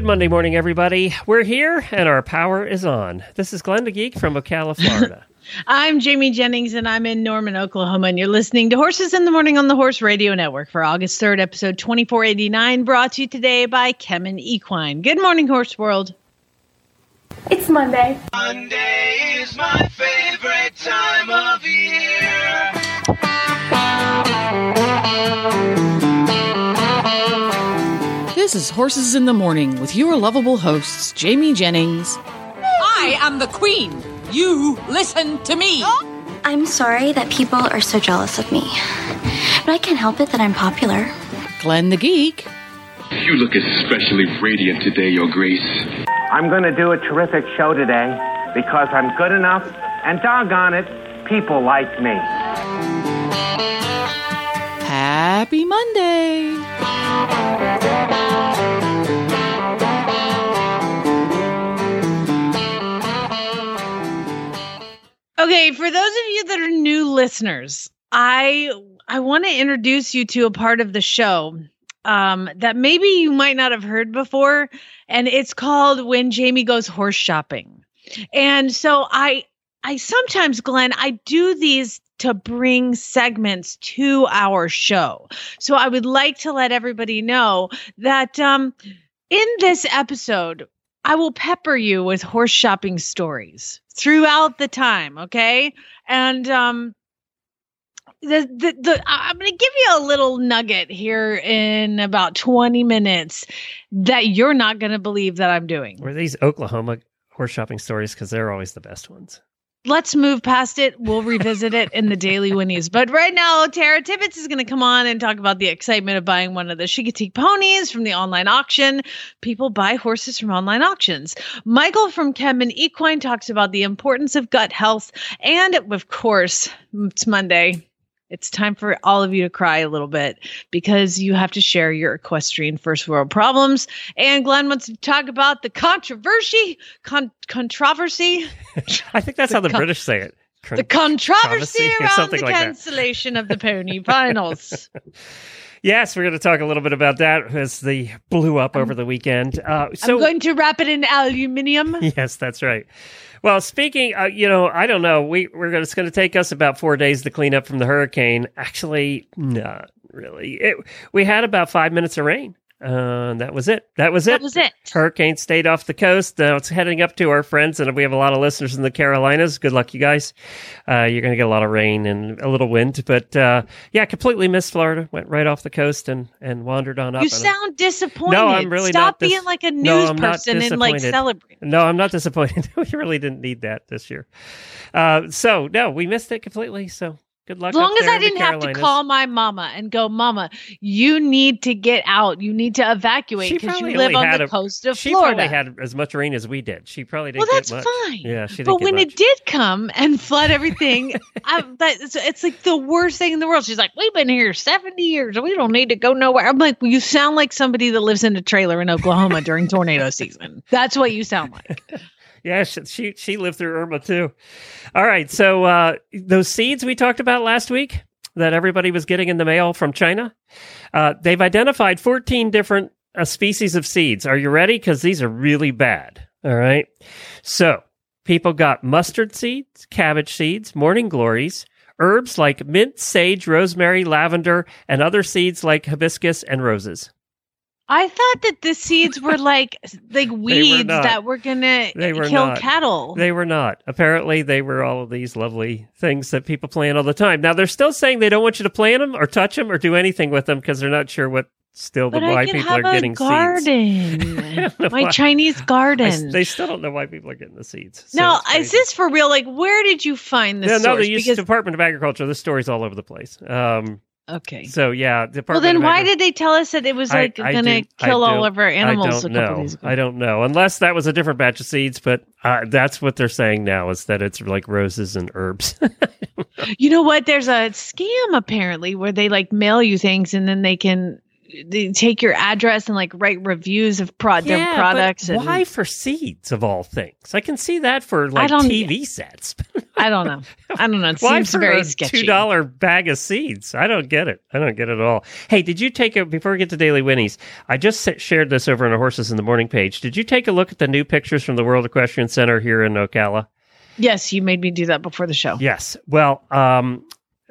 Good Monday morning, everybody. We're here and our power is on. This is Glenn the Geek from Ocala, Florida. I'm Jamie Jennings and I'm in Norman, Oklahoma, and you're listening to Horses in the Morning on the Horse Radio Network for August 3rd, episode 2489, brought to you today by Kemin Equine. Good morning, Horse World. It's Monday. Monday is my favorite time of year. This is Horses in the Morning with your lovable hosts, Jamie Jennings. I am the queen. You listen to me. I'm sorry that people are so jealous of me. But I can't help it that I'm popular. Glenn the Geek. You look especially radiant today, Your Grace. I'm going to do a terrific show today because I'm good enough, and doggone it, people like me. Happy Monday. Okay, for those of you that are new listeners, I I want to introduce you to a part of the show um, that maybe you might not have heard before, and it's called "When Jamie Goes Horse Shopping." And so I I sometimes, Glenn, I do these to bring segments to our show. So I would like to let everybody know that um, in this episode, I will pepper you with horse shopping stories throughout the time, okay? And um the the, the I'm going to give you a little nugget here in about 20 minutes that you're not going to believe that I'm doing. Were these Oklahoma horse shopping stories? Because they're always the best ones. Let's move past it. We'll revisit it in the Daily Winnies. But right now, Tara Tibbets is going to come on and talk about the excitement of buying one of the Chincoteague ponies from the online auction. People buy horses from online auctions. Michael from Kemin Equine talks about the importance of gut health. And of course, it's Monday. It's time for all of you to cry a little bit because you have to share your equestrian first world problems. And Glenn wants to talk about the controversy, con- controversy. I think that's how the con- British say it. Con- the controversy controversy around the like cancellation of the pony finals. Yes, we're going to talk a little bit about that as the blew up over the weekend. Uh, so I'm going to wrap it in aluminium. yes, that's right. Well, speaking, uh, you know, I don't know. We we're gonna, it's going to take us about four days to clean up from the hurricane. Actually, not really. It, we had about five minutes of rain. Uh, that was it. That was it. That was it. Hurricane stayed off the coast. Now it's heading up to our friends, and we have a lot of listeners in the Carolinas. Good luck, you guys. Uh, you're going to get a lot of rain and a little wind, but uh, yeah, completely missed Florida. Went right off the coast and and wandered on up. You sound disappointed. No, I'm really Stop not dis- being like a news No, person and like celebrate. No, I'm not disappointed. we really didn't need that this year. Uh, so no, we missed it completely. So good luck. As long as I didn't have to call my mama and go, Mama, you need to get out. You need to evacuate She because you live on the a- coast of she Florida. probably had as much rain as we did. She probably didn't well, that's much. fine. Yeah, she didn't But when much. it did come and flood everything, I, that, it's, it's like the worst thing in the world. She's like, "We've been here seventy years. We don't need to go nowhere." I'm like, well, "You sound like somebody that lives in a trailer in Oklahoma during tornado season. That's what you sound like." Yeah, she, she lived through Irma too. All right, so uh, those seeds we talked about last week that everybody was getting in the mail from China, uh, they've identified 14 different uh, species of seeds. Are you ready? Because these are really bad. All right, so people got mustard seeds, cabbage seeds, morning glories. Herbs like mint, sage, rosemary, lavender, and other seeds like hibiscus and roses. I thought that the seeds were like like weeds not. that were gonna They were kill not. cattle. They were not. Apparently, they were all of these lovely things that people plant all the time. Now, they're still saying they don't want you to plant them or touch them or do anything with them because they're not sure what still the but I why people have are a getting garden. know My why. Chinese I garden. they still don't know why people are getting the seeds. So now, is this for real? Like, where did you find this no, source? the U.S. because Department of Agriculture. This story's all over the place. Um, Okay. So yeah, Well, then of why Agri- did they tell us that it was like going to kill all of our animals I a don't couple know. days ago? I don't know, unless that was a different batch of seeds. But uh, that's what they're saying now is that it's like roses and herbs. You know what? There's a scam apparently where they like mail you things and then they can they take your address and like write reviews of pro- their Yeah, but products. and- why for seeds of all things? I can see that for like TV sets. I don't know. I don't know. It Why seems for very a sketchy. two dollar bag of seeds? I don't get it. I don't get it at all. Hey, did you take a before we get to Daily Winnies? I just shared this over on a Horses in the Morning page. Did you take a look at the new pictures from the World Equestrian Center here in Ocala? Yes, you made me do that before the show. Yes. Well, um,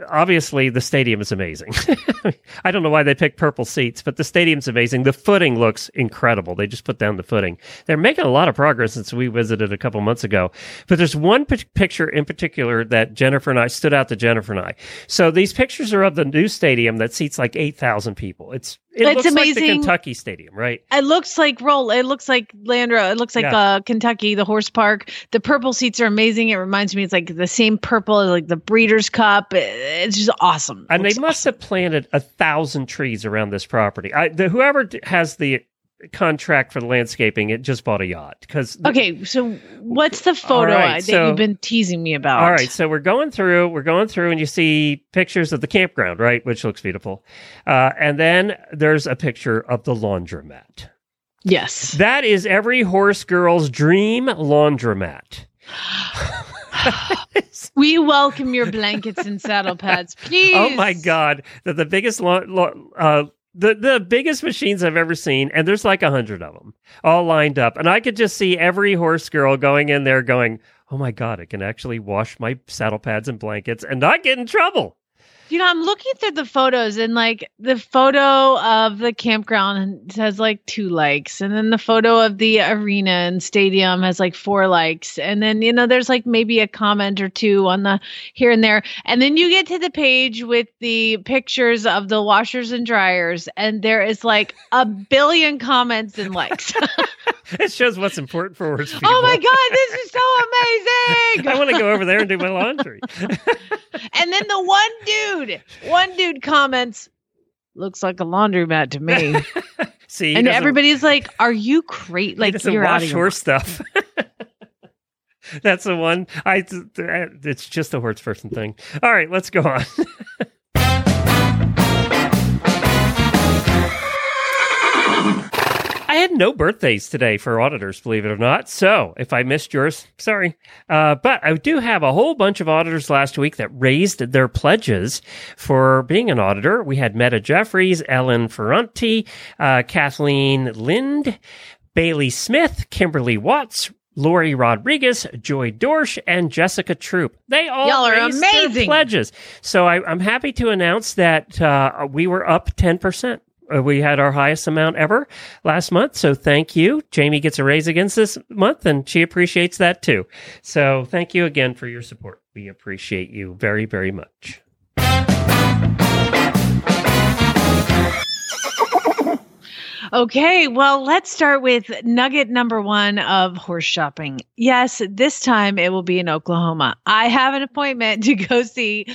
obviously the stadium is amazing. I don't know why they picked purple seats, but the stadium's amazing. The footing looks incredible. They just put down the footing. They're making a lot of progress since we visited a couple months ago. But there's one p- picture in particular that Jennifer and I stood out to Jennifer and I. So these pictures are of the new stadium that seats like 8,000 people. It's it It's looks like the amazing. Kentucky Stadium, right? It looks like roll. It looks like Landro. It looks like Yeah. uh, Kentucky, the horse park. The purple seats are amazing. It reminds me, it's like the same purple as like the Breeders' Cup. It- It's just awesome. And they must have planted a thousand trees around this property. I, the, whoever has the contract for the landscaping, it just bought a yacht because Okay, so what's the photo right, I- that so- you've been teasing me about? All right, so we're going through, we're going through, and you see pictures of the campground, right, which looks beautiful, uh, and then there's a picture of the laundromat. Yes. That is every horse girl's dream laundromat. We welcome your blankets and saddle pads, please. Oh my god, the, the biggest la- la- uh, the the biggest machines I've ever seen, and there's like a hundred of them all lined up, and I could just see every horse girl going in there, going, "Oh my god, I can actually wash my saddle pads and blankets and not get in trouble." You know, I'm looking through the photos and like the photo of the campground has like two likes. And then the photo of the arena and stadium has like four likes. And then, you know, there's like maybe a comment or two on the here and there. And then you get to the page with the pictures of the washers and dryers. And there is like a billion comments and likes. It shows what's important for horse people. oh my God, this is so amazing. I want to go over there and do my laundry. And then the one dude, one dude comments, looks like a laundromat to me. See, and everybody's like, "Are you crazy? Like you're out of your horse stuff. That's the one. I. It's just a horse person thing. All right, let's go on. no birthdays today for auditors, believe it or not. So if I missed yours, sorry. Uh, but I do have a whole bunch of auditors last week that raised their pledges for being an auditor. We had Meta Jeffries, Ellen Ferranti, uh, Kathleen Lind, Bailey Smith, Kimberly Watts, Lori Rodriguez, Joy Dorsch, and Jessica Troop. They all Y'all are raised their amazing. pledges. So I, I'm happy to announce that uh, we were up 10%. Uh, We had our highest amount ever last month. So thank you. Jamie gets a raise against this month and she appreciates that too. So thank you again for your support. We appreciate you very, very much. Okay, well, let's start with nugget number one of horse shopping. Yes, this time it will be in Oklahoma. I have an appointment to go see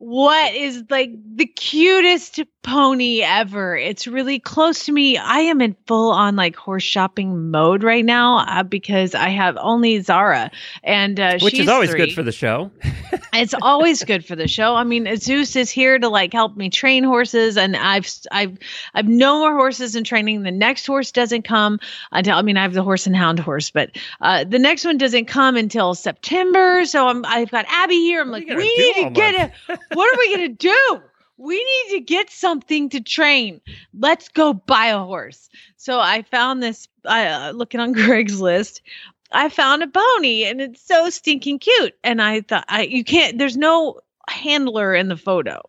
what is like the cutest pony ever. It's really close to me. I am in full on like horse shopping mode right now uh, because I have only Zara, and uh, Which she's is always three. good for the show. it's always good for the show. I mean, Zeus is here to like help me train horses, and I've I've I've no more horses in training. The next horse doesn't come until I mean I have the horse and hound horse, but uh, the next one doesn't come until September. So I'm I've got Abby here. I'm like, we need to get it. What are we gonna do? We need to get something to train. Let's go buy a horse. So I found this. Uh, looking on Craigslist, I found a pony and it's so stinking cute. And I thought, I you can't. There's no handler in the photo,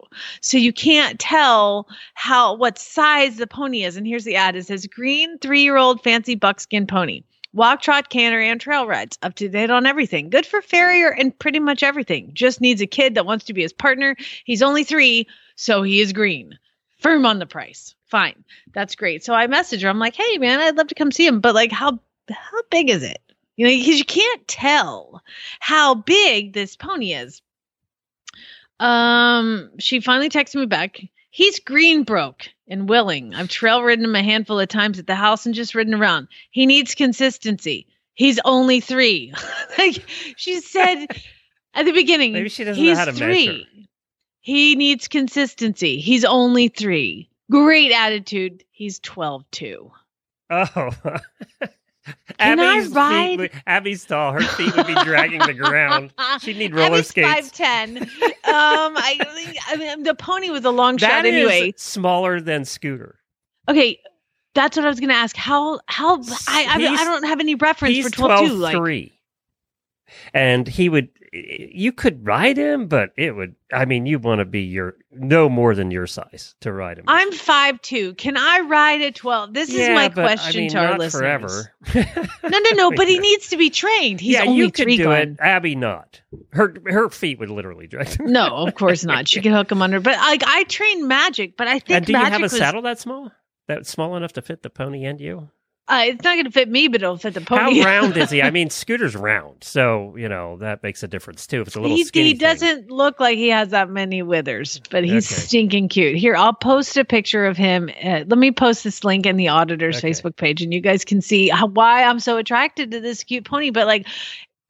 so you can't tell how what size the pony is. And here's the ad: it says green three year old fancy buckskin pony. Walk, trot, canter, and trail rides. Up to date on everything. Good for farrier and pretty much everything. Just needs a kid that wants to be his partner. He's only three, so he is green. Firm on the price. Fine. That's great. So I message her. I'm like, hey man, I'd love to come see him, but like how how big is it? You know, because you can't tell how big this pony is. Um, she finally texted me back He's Greenbroke and willing. I've trail ridden him a handful of times at the house and just ridden around. He needs consistency. He's only three. like she said at the beginning. Maybe she doesn't know how to three. measure. He needs consistency. He's only three. Great attitude. He's 12 too. Oh. Can I Abby's feet would- Abby's tall. Her feet would be dragging the ground. She'd need roller Abby's skates. 5'10. um, I, I mean, the pony was a long That shot is anyway. smaller than Scooter. Okay, that's what I was going to ask. How how I I, I don't have any reference for 12 12 too. Like three. And he would, you could ride him, but it would, I mean, you want to be your, no more than your size to ride him. I'm five two Can I ride a 12? This is my but, I question mean, to our listeners. forever. No, no, no, but he needs to be trained. He's yeah, only you could three do it. Abby, not. Her her feet would literally drag him. No, of course not. She could hook him under. But like I trained magic, but I think And do you have a was saddle that small? That's small enough to fit the pony and you? Uh, it's not going to fit me, but it'll fit the pony. How round is he? I mean, Scooter's round, so you know that makes a difference too. If it's a little he, skinny, he doesn't look like he has that many withers, but he's Okay. stinking cute. Here, I'll post a picture of him. Uh, let me post this link in the auditor's Okay. Facebook page, and you guys can see how, why I'm so attracted to this cute pony. But like,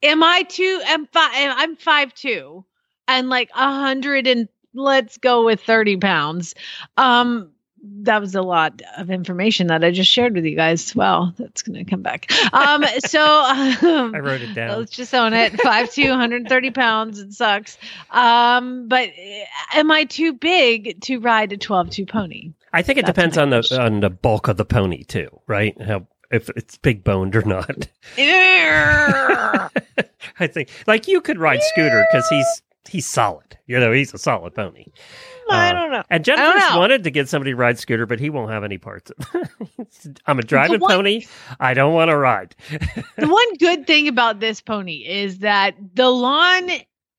am I two? Am five? I'm five two, and like a hundred and let's go with thirty pounds. Um, that was a lot of information that I just shared with you guys. Wow, that's gonna come back. Um, so um, I wrote it down. Let's just own it. 5'2", 130 pounds. It sucks. Um, but uh, am I too big to ride a 12-2 pony? I think it That's depends on the question. on the bulk of the pony too, right? How if it's big boned or not. I think like you could ride Scooter because he's he's solid. You know, he's a solid pony. I Uh, don't know. And Jennifer's know. wanted to get somebody to ride Scooter, but he won't have any parts. I'm a driving one- pony. I don't want to ride. the one good thing about this pony is that the lawn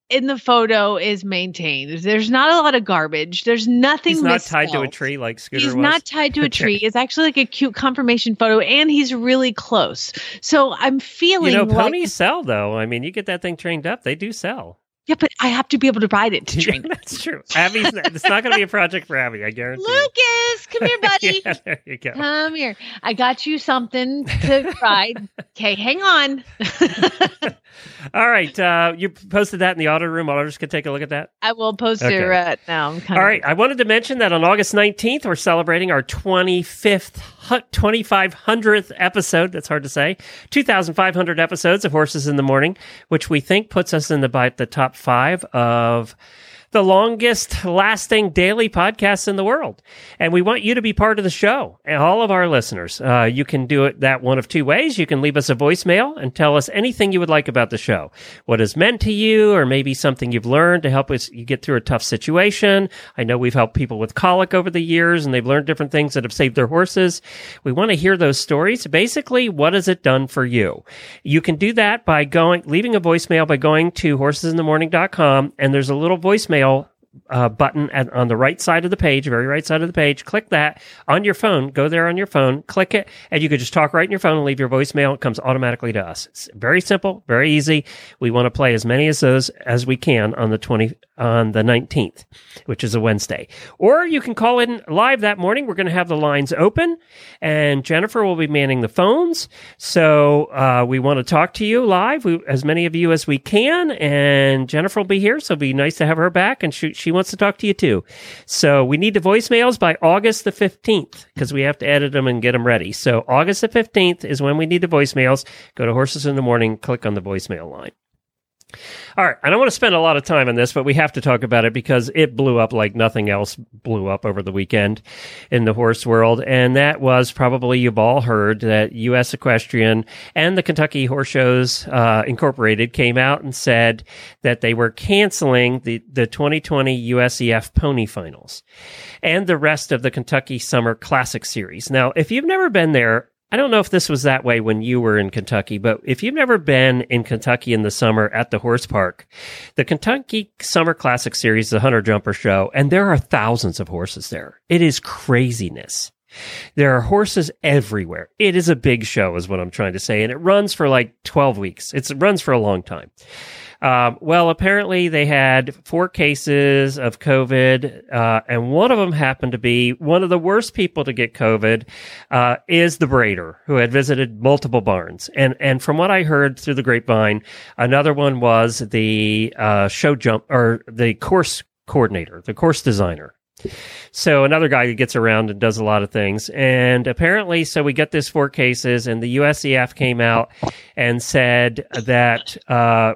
in the photo is maintained. There's not a lot of garbage. There's nothing he's not tied to a tree like Scooter He's was. not tied to a tree. It's actually like a cute confirmation photo, and he's really close. So I'm feeling You know, like ponies sell though. I mean, you get that thing trained up, they do sell. Yeah, but I have to be able to ride it to Yeah, that's true. Abby's. It's not going to be a project for Abby. I guarantee. Lucas, come here, buddy. yeah, there you go. Come here. I got you something to ride. Okay, hang on. All right, uh, you posted that in the auto room. Auditors can take a look at that. I will post Okay. it right now. I'm kind All of right, I wanted to mention that on August 19th, we're celebrating our twenty fifth, twenty five hundredth episode. That's hard to say. 2,500 episodes of Horses in the Morning, which we think puts us in the, the top five of the longest lasting daily podcast in the world. And we want you to be part of the show and all of our listeners. Uh, you can do it that one of two ways. You can leave us a voicemail and tell us anything you would like about the show. What is meant to you, or maybe something you've learned to help us you get through a tough situation. I know we've helped people with colic over the years and they've learned different things that have saved their horses. We want to hear those stories. Basically, what has it done for you? You can do that by going, leaving a voicemail by going to horsesinthemorning.com and there's a little voicemail sale uh, button at, on the right side of the page, very right side of the page. Click that on your phone. Go there on your phone, click it, and you can just talk right in your phone and leave your voicemail. It comes automatically to us. It's very simple, very easy. We want to play as many of those as we can on the 20, on the 19th, which is a Wednesday. Or you can call in live that morning. We're going to have the lines open and Jennifer will be manning the phones. So, uh, we want to talk to you live, we, as many of you as we can. And Jennifer will be here. So it'll be nice to have her back and she, she wants to talk to you too. So we need the voicemails by August the 15th because we have to edit them and get them ready. So August the 15th is when we need the voicemails. Go to Horses in the Morning, click on the voicemail line. All right. I don't want to spend a lot of time on this, but we have to talk about it because it blew up like nothing else blew up over the weekend in the horse world. And that was probably you've all heard that U.S. Equestrian and the Kentucky Horse Shows uh, Incorporated came out and said that they were canceling the, the 2020 USEF pony finals and the rest of the Kentucky Summer Classic Series. Now, if you've never been there, I don't know if this was that way when you were in Kentucky, but if you've never been in Kentucky in the summer at the horse park, the Kentucky Summer Classic Series the hunter jumper show, and there are thousands of horses there. It is craziness. There are horses everywhere. It is a big show, is what I'm trying to say. And it runs for like 12 weeks. It's, it runs for a long time. Um, well, apparently they had four cases of COVID, uh, and one of them happened to be one of the worst people to get COVID, uh, is the braider, who had visited multiple barns. And, and from what I heard through the grapevine, another one was the, uh, show jump, or the course coordinator, the course designer. So another guy who gets around and does a lot of things. And apparently, so we get this four cases, and the USEF came out and said that uh,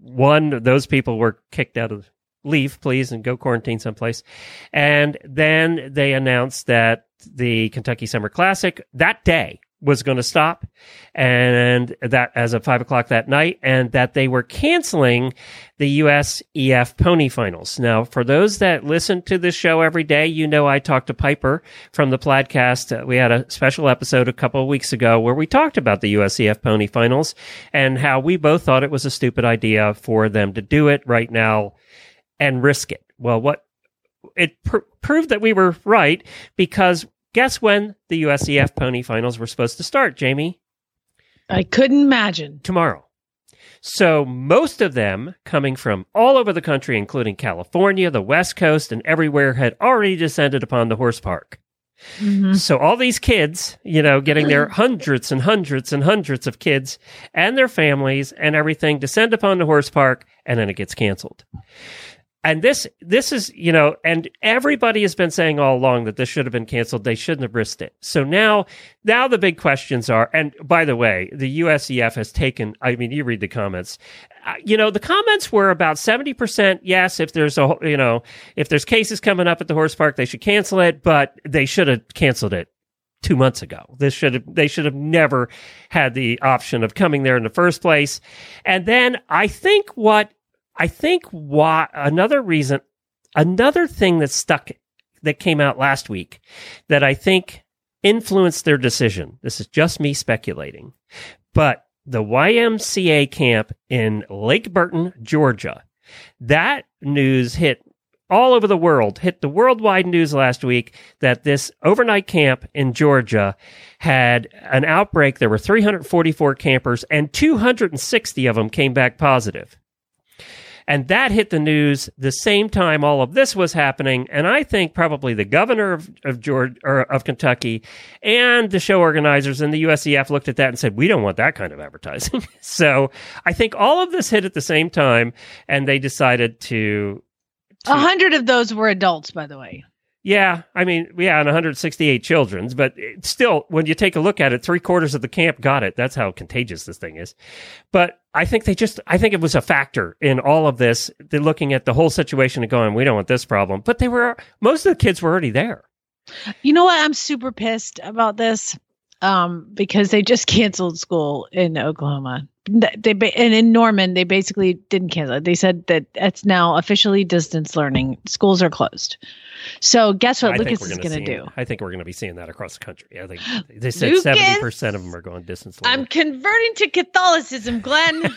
one, of those people were kicked out of leave, please, and go quarantine someplace. And then they announced that the Kentucky Summer Classic that day was going to stop and that as of five o'clock that night and that they were canceling the USEF pony finals. Now, for those that listen to this show every day, you know, I talked to Piper from the Plaidcast. Uh, we had a special episode a couple of weeks ago where we talked about the USEF pony finals and how we both thought it was a stupid idea for them to do it right now and risk it. Well, what it pr- proved that we were right because Guess when the USEF pony finals were supposed to start, Jamie? I couldn't imagine. Tomorrow. So most of them coming from all over the country, including California, the West Coast, and everywhere had already descended upon the horse park. Mm-hmm. So all these kids, you know, getting their hundreds and hundreds and hundreds of kids and their families and everything descend upon the horse park and then it gets canceled and this this is you know and everybody has been saying all along that this should have been canceled they shouldn't have risked it so now now the big questions are and by the way the usef has taken i mean you read the comments uh, you know the comments were about 70% yes if there's a you know if there's cases coming up at the horse park they should cancel it but they should have canceled it two months ago. This should have, they should have never had the option of coming there in the first place. And then I think what I think why another reason, another thing that stuck that came out last week that I think influenced their decision. This is just me speculating, but the YMCA camp in Lake Burton, Georgia, that news hit all over the world, hit the worldwide news last week that this overnight camp in Georgia had an outbreak. There were 344 campers and 260 of them came back positive. And that hit the news the same time all of this was happening. And I think probably the governor of, of or of Kentucky and the show organizers and the USEF looked at that and said, we don't want that kind of advertising. so I think all of this hit at the same time and they decided to. A hundred of those were adults, by the way. Yeah, I mean, yeah, and 168 children's, but still, when you take a look at it, three quarters of the camp got it. That's how contagious this thing is. But I think they just, I think it was a factor in all of this. They're looking at the whole situation and going, we don't want this problem. But they were, most of the kids were already there. You know what? I'm super pissed about this um, because they just canceled school in Oklahoma. They and in Norman, they basically didn't cancel it. They said that it's now officially distance learning. Schools are closed. So guess what I Lucas is going to do? I think we're going to be seeing that across the country. I think they said seventy percent of them are going distance learning. I'm converting to Catholicism, Glenn.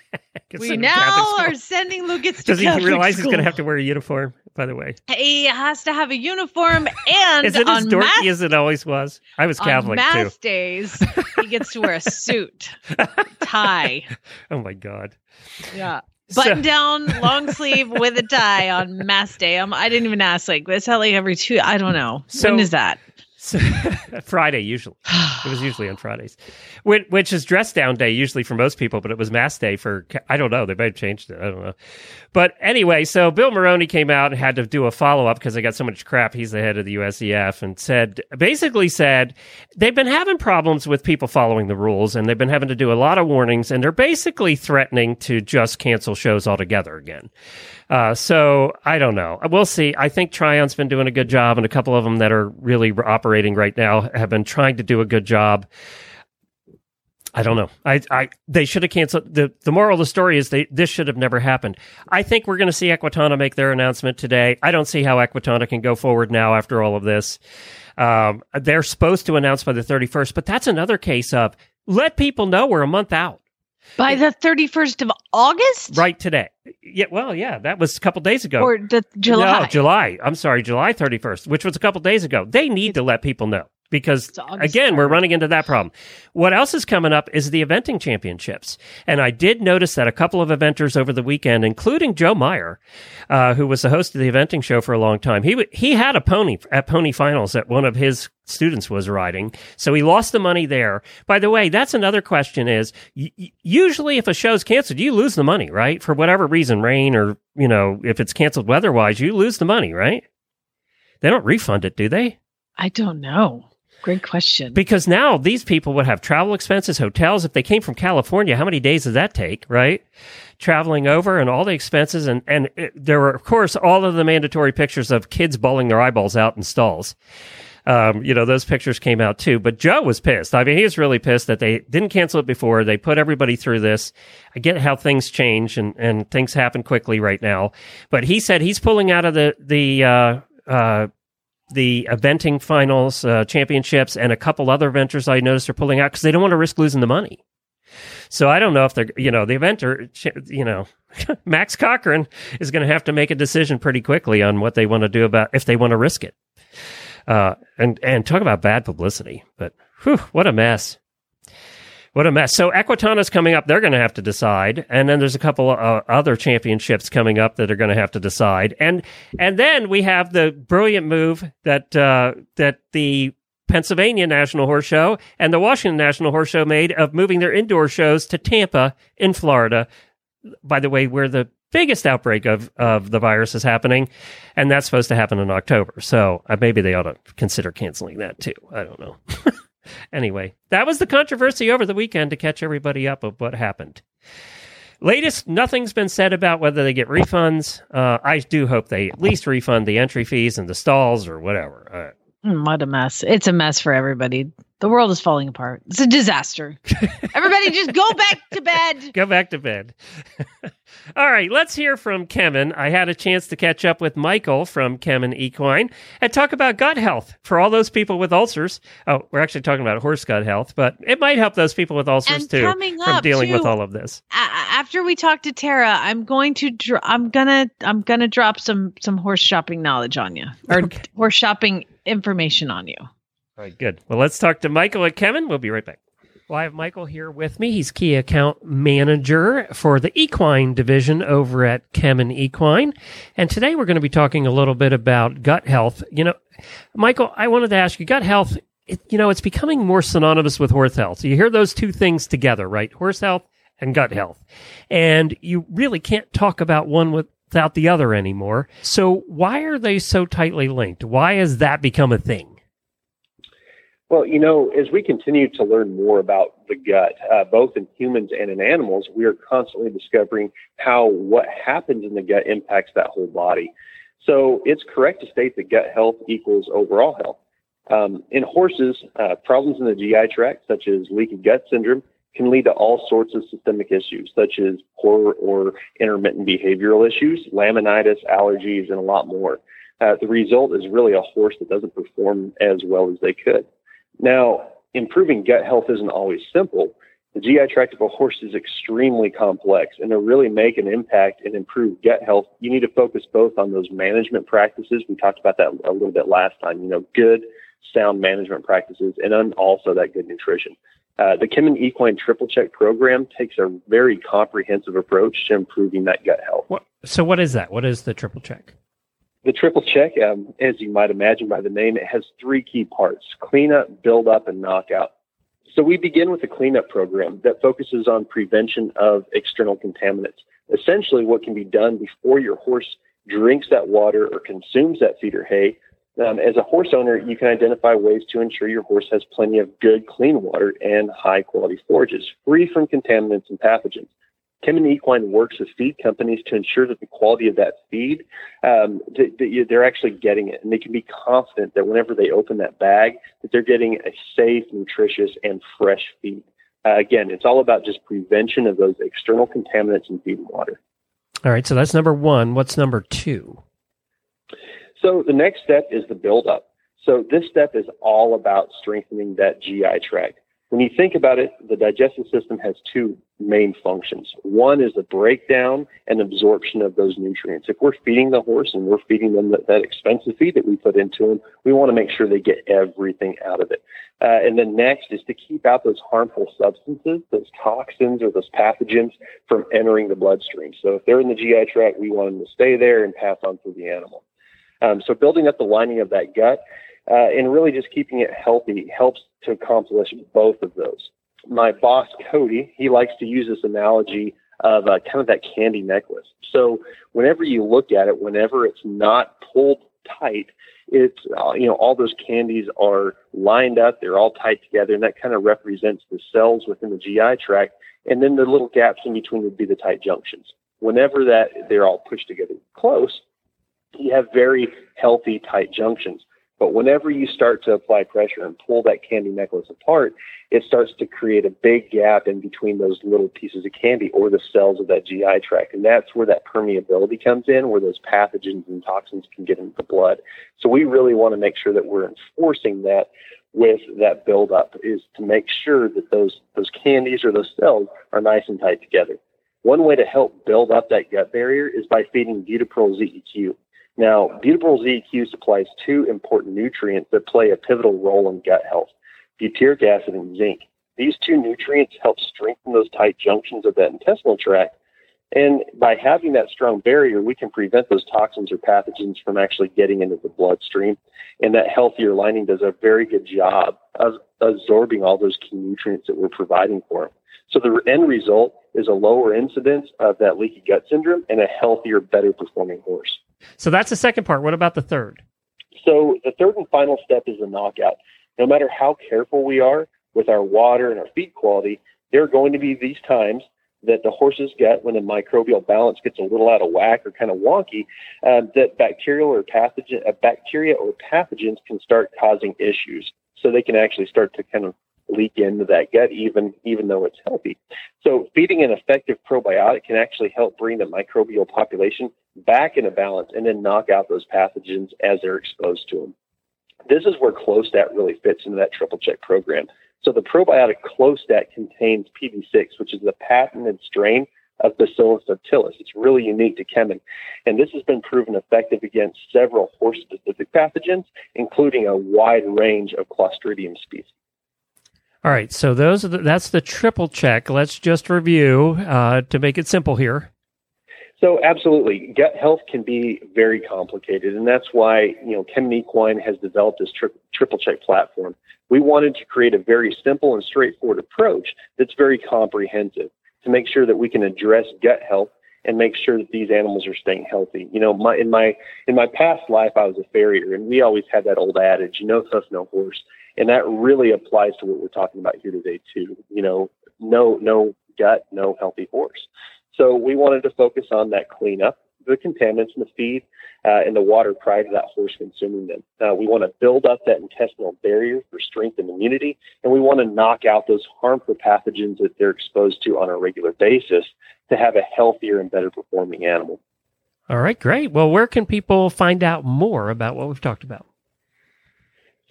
we now are sending Lucas to Does he Catholic realize school. he's going to have to wear a uniform? By the way, He has to have a uniform, and is it as dorky math, as it always was? I was Catholic on too. days, he gets to wear a suit, tie. Oh my god! Yeah. So- Button down, long sleeve with a tie on mass day. Um, I didn't even ask. Like, that's how like every two. I don't know. So- when is that? So, Friday usually. It was usually on Fridays, which, is dress down day usually for most people, but it was mass day for I don't know. They might have changed it. I don't know. But anyway, so Bill Moroney came out and had to do a follow up because they got so much crap. He's the head of the USEF and said basically said they've been having problems with people following the rules and they've been having to do a lot of warnings and they're basically threatening to just cancel shows altogether again. Uh, so I don't know. We'll see. I think Tryon's been doing a good job, and a couple of them that are really operating right now have been trying to do a good job. I don't know. I, I, they should have canceled. The, the moral of the story is they, this should have never happened. I think we're going to see Equitana make their announcement today. I don't see how Equitana can go forward now after all of this. Um, they're supposed to announce by the 31st, but that's another case of let people know we're a month out. By the 31st of August? Right today. Yeah, well, yeah, that was a couple days ago. Or the July? No, July. I'm sorry, July 31st, which was a couple days ago. They need to let people know because again, we're running into that problem. What else is coming up is the eventing championships. And I did notice that a couple of eventers over the weekend, including Joe Meyer, uh, who was the host of the eventing show for a long time, he, w- he had a pony at pony finals that one of his students was riding. So he lost the money there. By the way, that's another question is y- usually if a show's canceled, you lose the money, right? For whatever reason, rain or, you know, if it's canceled weather-wise, you lose the money, right? They don't refund it, do they? I don't know. Great question. Because now these people would have travel expenses, hotels. If they came from California, how many days does that take, right? Traveling over and all the expenses. And, and it, there were, of course, all of the mandatory pictures of kids bawling their eyeballs out in stalls. Um, you know, those pictures came out too. But Joe was pissed. I mean, he was really pissed that they didn't cancel it before. They put everybody through this. I get how things change and, and things happen quickly right now. But he said he's pulling out of the, the, uh, uh, the eventing finals, uh, championships, and a couple other ventures I noticed are pulling out because they don't want to risk losing the money. So I don't know if they're, you know, the eventer, you know, Max Corcoran is going to have to make a decision pretty quickly on what they want to do about if they want to risk it. Uh, and and talk about bad publicity, but whew, what a mess. What a mess. So Equitana's coming up. They're going to have to decide. And then there's a couple uh, other championships coming up that are going to have to decide. And, and then we have the brilliant move that, uh, that the Pennsylvania National Horse Show and the Washington National Horse Show made of moving their indoor shows to Tampa in Florida. By the way, where the biggest outbreak of, of the virus is happening. And that's supposed to happen in October. So uh, maybe they ought to consider canceling that too. I don't know. Anyway, that was the controversy over the weekend to catch everybody up of what happened. Latest, nothing's been said about whether they get refunds. Uh, I do hope they at least refund the entry fees and the stalls or whatever. Uh, what a mess. It's a mess for everybody. The world is falling apart. It's a disaster. Everybody just go back to bed. Go back to bed. All right, let's hear from Kemin. I had a chance to catch up with Michael from Kemin Equine and talk about gut health for all those people with ulcers. Oh, we're actually talking about horse gut health, but it might help those people with ulcers And too coming from dealing with all of this. After we talk to Tara, I'm going to dro- I'm gonna I'm gonna drop some some horse shopping knowledge on you or horse shopping information on you. All right, good. Well, let's talk to Michael and Kemin. We'll be right back. Well, I have Michael here with me. He's key account manager for the equine division over at Kemin Equine. And today we're going to be talking a little bit about gut health. You know, Michael, I wanted to ask you gut health, it, you know, it's becoming more synonymous with horse health. So You hear those two things together, right? Horse health and gut health. And you really can't talk about one without the other anymore. So why are they so tightly linked? Why has that become a thing? Well, you know, as we continue to learn more about the gut, uh, both in humans and in animals, we are constantly discovering how what happens in the gut impacts that whole body. So it's correct to state that gut health equals overall health. Um, in horses, uh, problems in the GI tract, such as leaky gut syndrome, can lead to all sorts of systemic issues, such as poor or intermittent behavioral issues, laminitis, allergies, and a lot more. Uh, the result is really a horse that doesn't perform as well as they could. Now, improving gut health isn't always simple. The GI tract of a horse is extremely complex, and to really make an impact and improve gut health, you need to focus both on those management practices. We talked about that a little bit last time. You know, good, sound management practices, and then also that good nutrition. Uh, the Kemin Equine Triple Check program takes a very comprehensive approach to improving that gut health. What, so, what is that? What is the triple check? The triple check, um, as you might imagine by the name, it has three key parts cleanup, build up, and knockout. So we begin with a cleanup program that focuses on prevention of external contaminants. Essentially, what can be done before your horse drinks that water or consumes that feed or hay. Um, as a horse owner, you can identify ways to ensure your horse has plenty of good, clean water and high quality forages, free from contaminants and pathogens. Kemin Equine works with feed companies to ensure that the quality of that feed, um, that, that they're actually getting it, and they can be confident that whenever they open that bag, that they're getting a safe, nutritious, and fresh feed. Uh, again, it's all about just prevention of those external contaminants in feed and water. All right, so that's number one. What's number two? So the next step is the build up. So this step is all about strengthening that GI tract. When you think about it, the digestive system has two main functions. One is the breakdown and absorption of those nutrients. If we're feeding the horse and we're feeding them that, that expensive feed that we put into them, we want to make sure they get everything out of it. Uh, and then next is to keep out those harmful substances, those toxins or those pathogens from entering the bloodstream. So if they're in the GI tract, we want them to stay there and pass on through the animal. Um, so building up the lining of that gut uh, and really just keeping it healthy helps to accomplish both of those my boss Cody, he likes to use this analogy of uh, kind of that candy necklace. So whenever you look at it, whenever it's not pulled tight, it's uh, you know all those candies are lined up, they're all tight together, and that kind of represents the cells within the GI tract. And then the little gaps in between would be the tight junctions. Whenever that they're all pushed together close, you have very healthy tight junctions. But whenever you start to apply pressure and pull that candy necklace apart, it starts to create a big gap in between those little pieces of candy or the cells of that GI tract. And that's where that permeability comes in, where those pathogens and toxins can get into the blood. So we really want to make sure that we're enforcing that with that buildup is to make sure that those, those candies or those cells are nice and tight together. One way to help build up that gut barrier is by feeding ButiPEARL Z EQ. Now, ButiPEARL Z EQ supplies two important nutrients that play a pivotal role in gut health butyric acid and zinc. These two nutrients help strengthen those tight junctions of that intestinal tract. And by having that strong barrier, we can prevent those toxins or pathogens from actually getting into the bloodstream. And that healthier lining does a very good job of absorbing all those key nutrients that we're providing for them. So the end result is a lower incidence of that leaky gut syndrome and a healthier, better performing horse. So that's the second part. What about the third? So the third and final step is the knockout. No matter how careful we are with our water and our feed quality, there are going to be these times that the horses get when the microbial balance gets a little out of whack or kind of wonky, uh, that bacterial or pathogen, uh, bacteria or pathogens can start causing issues. So they can actually start to kind of leak into that gut even even though it's healthy. So feeding an effective probiotic can actually help bring the microbial population back into balance and then knock out those pathogens as they're exposed to them. This is where Clostat really fits into that triple check program. So the probiotic Clostat contains PB6, which is the patented strain of Bacillus subtilis. It's really unique to Kemin. And this has been proven effective against several horse specific pathogens, including a wide range of Clostridium species. All right, so those the, that's the triple check. Let's just review uh, to make it simple here. So absolutely, gut health can be very complicated, and that's why you know Kemin Equine has developed this tri- triple check platform. We wanted to create a very simple and straightforward approach that's very comprehensive to make sure that we can address gut health and make sure that these animals are staying healthy. You know, my in my in my past life, I was a farrier, and we always had that old adage, "No tough, no horse," and that really applies to what we're talking about here today too. You know, no no gut, no healthy horse. So we wanted to focus on that cleanup, the contaminants in the feed, uh, and the water prior to that horse consuming them. Uh, we want to build up that intestinal barrier for strength and immunity, and we want to knock out those harmful pathogens that they're exposed to on a regular basis to have a healthier and better performing animal. All right, great. Well, where can people find out more about what we've talked about?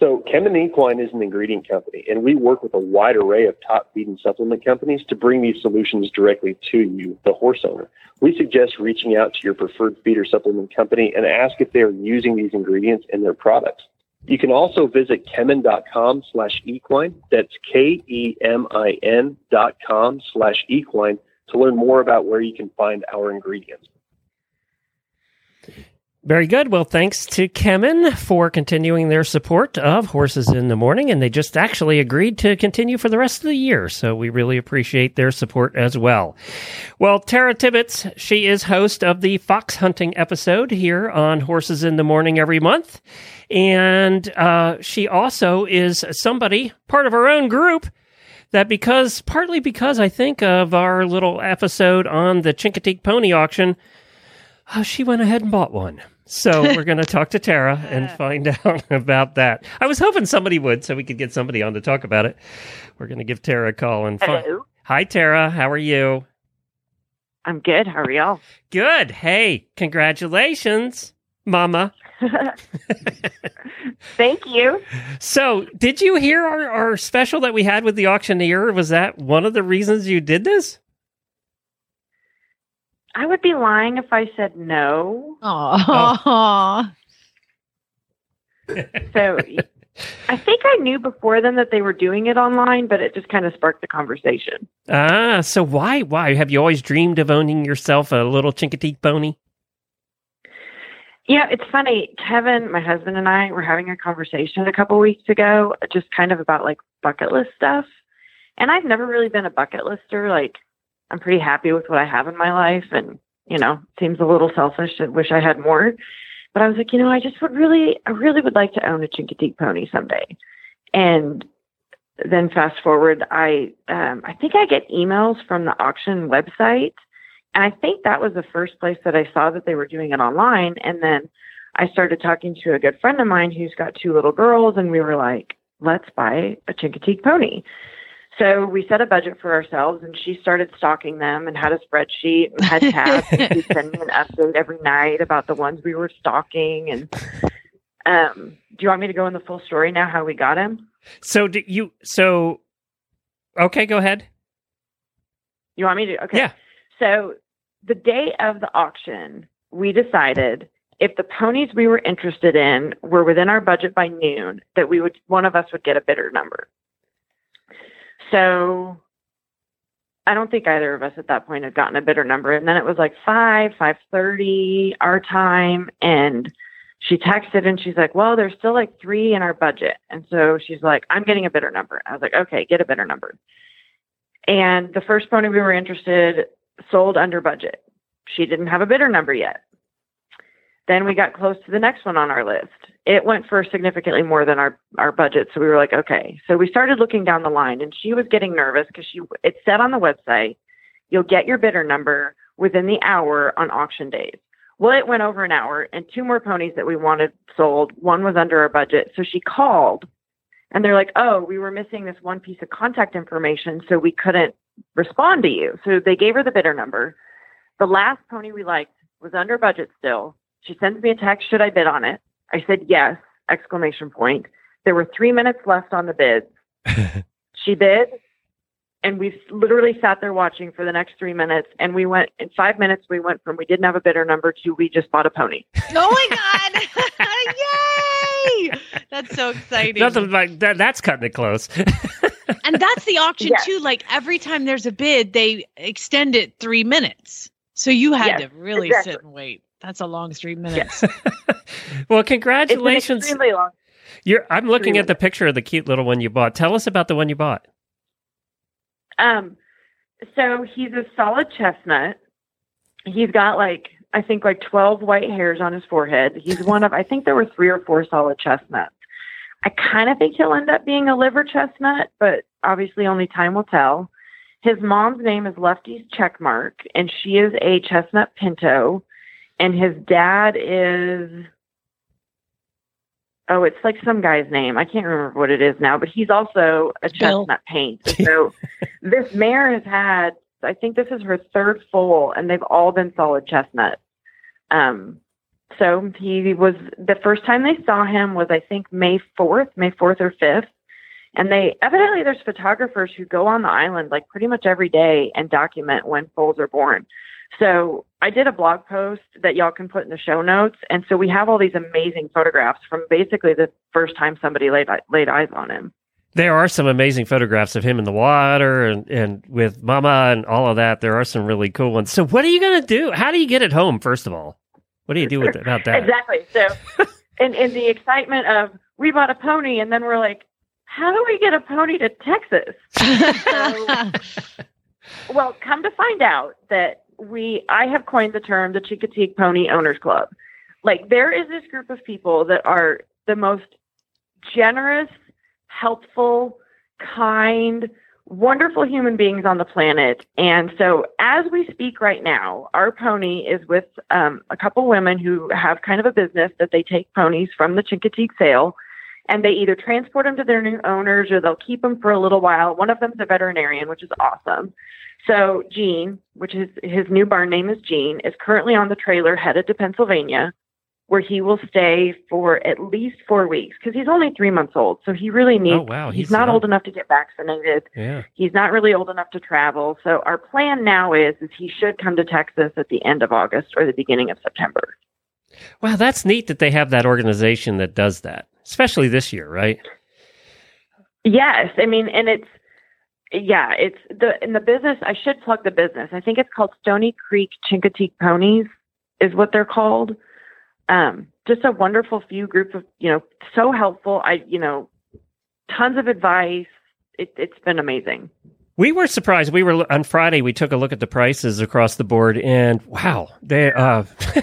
So Kemin Equine is an ingredient company, and we work with a wide array of top feed and supplement companies to bring these solutions directly to you, the horse owner. We suggest reaching out to your preferred feed or supplement company and ask if they are using these ingredients in their products. You can also visit kemin.com slash equine. That's K-E-M-I-N dot com slash equine to learn more about where you can find our ingredients. Very good. Well, thanks to Kemin for continuing their support of Horses in the Morning. And they just actually agreed to continue for the rest of the year. So we really appreciate their support as well. Well, Tara Tibbets, she is host of the fox hunting episode here on Horses in the Morning every month. And uh, she also is somebody, part of our own group, that because, partly because I think of our little episode on the Chincoteague pony auction, uh, she went ahead and bought one. So we're going to talk to Tara and find out about that. I was hoping somebody would, so we could get somebody on to talk about it. We're going to give Tara a call and find. Hello. Hi, Tara. How are you? I'm good. How are y'all? Good. Hey, congratulations, Mama. Thank you. So, did you hear our, our special that we had with the auctioneer? Was that one of the reasons you did this? I would be lying if I said no. Aww. So I think I knew before then that they were doing it online, but it just kind of sparked the conversation. Ah, so why? Why have you always dreamed of owning yourself a little Chincoteague pony? Yeah, it's funny. Kevin, my husband, and I were having a conversation a couple weeks ago, just kind of about like bucket list stuff. And I've never really been a bucket lister. Like, I'm pretty happy with what I have in my life, and you know, seems a little selfish. I wish I had more. But I was like, you know, I just would really, I really would like to own a Chincoteague pony someday. And then fast forward, I, um, I think I get emails from the auction website, and I think that was the first place that I saw that they were doing it online. And then I started talking to a good friend of mine who's got two little girls, and we were like, let's buy a Chincoteague pony. So we set a budget for ourselves, and she started stalking them and had a spreadsheet and had tabs. and she'd send me an update every night about the ones we were stalking. And um, do you want me to go in the full story now? How we got him? So do you? So okay, go ahead. You want me to? Okay. Yeah. So the day of the auction, we decided if the ponies we were interested in were within our budget by noon, that we would one of us would get a bidder number. So I don't think either of us at that point had gotten a bidder number. And then it was like five, five thirty our time, and she texted and she's like, "Well, there's still like three in our budget." And so she's like, "I'm getting a bidder number." I was like, "Okay, get a bidder number." And the first pony we were interested sold under budget. She didn't have a bidder number yet. Then we got close to the next one on our list. It went for significantly more than our our budget, so we were like, okay. So we started looking down the line, and she was getting nervous because she it said on the website, you'll get your bidder number within the hour on auction days. Well, it went over an hour, and two more ponies that we wanted sold. One was under our budget, so she called, and they're like, oh, we were missing this one piece of contact information, so we couldn't respond to you. So they gave her the bidder number. The last pony we liked was under budget still. She sends me a text, should I bid on it? I said yes, exclamation point. There were three minutes left on the bids. she bid, and we literally sat there watching for the next three minutes. And we went in five minutes. We went from we didn't have a bidder number to we just bought a pony. Oh my god! Yay! That's so exciting. Nothing like that. That's cutting it close. and that's the auction Yes. too. Like every time there's a bid, they extend it three minutes. So you had Yes, to really exactly. sit and wait. That's a long three minutes. well, congratulations. It's an congratulations. extremely long. You're, I'm looking at the picture of the cute little one you bought. Tell us about the one you bought. Um, so he's a solid chestnut. He's got like I think like twelve white hairs on his forehead. He's one of I think there were three or four solid chestnuts. I kind of think he'll end up being a liver chestnut, but obviously only time will tell. His mom's name is Lefty's Checkmark, and she is a chestnut pinto, and his dad is oh, it's like some guy's name. I can't remember what it is now, but he's also a Bill. chestnut paint. So this mare has had, I think this is her third foal, and they've all been solid chestnut. Um, so he was the first time they saw him was I think May fourth, May fourth or fifth, and they evidently there's photographers who go on the island like pretty much every day and document when foals are born. So I did a blog post that y'all can put in the show notes, and so we have all these amazing photographs from basically the first time somebody laid laid eyes on him. There are some amazing photographs of him in the water and, and with Mama and all of that. There are some really cool ones. So, what are you going to do? How do you get it home? First of all, what do you do with, it, about that? Exactly. So, in in the excitement of we bought a pony, and then we're like, how do we get a pony to Texas? So, well, come to find out that we I have coined the term the Chincoteague Pony Owners Club. Like there is this group of people that are the most generous, helpful, kind, wonderful human beings on the planet. And so as we speak right now, our pony is with um, a couple women who have kind of a business that they take ponies from the Chincoteague sale and they either transport them to their new owners or they'll keep them for a little while. One of them's a veterinarian, which is awesome. So Gene, which is his new barn name is Gene, is currently on the trailer headed to Pennsylvania. where he will stay for at least four weeks because he's only three months old. So he really oh, needs, Oh, wow, he's, he's not young. old enough to get vaccinated. Yeah. He's not really old enough to travel. So our plan now is, is he should come to Texas at the end of August or the beginning of September. Wow, that's neat that they have that organization that does that, especially this year, right? Yes, I mean, and it's yeah, it's the in the business. I should plug the business. I think it's called Stony Creek Chincoteague Ponies, is what they're called. Um, just a wonderful few group of you know, so helpful. I you know, tons of advice. It, it's been amazing. We were surprised. We were on Friday. We took a look at the prices across the board, and wow, they uh,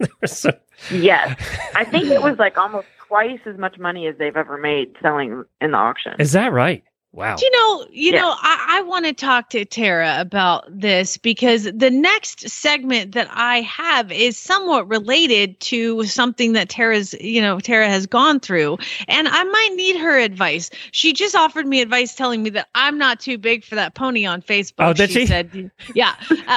they were so. Yes, I think it was like almost twice as much money as they've ever made selling in the auction. Is that right? Wow. Do you know, you Yeah. know, I, I want to talk to Tara about this because the next segment that I have is somewhat related to something that Tara's, you know, Tara has gone through. And I might need her advice. She just offered me advice telling me that I'm not too big for that pony on Facebook. Oh, did she? said, yeah,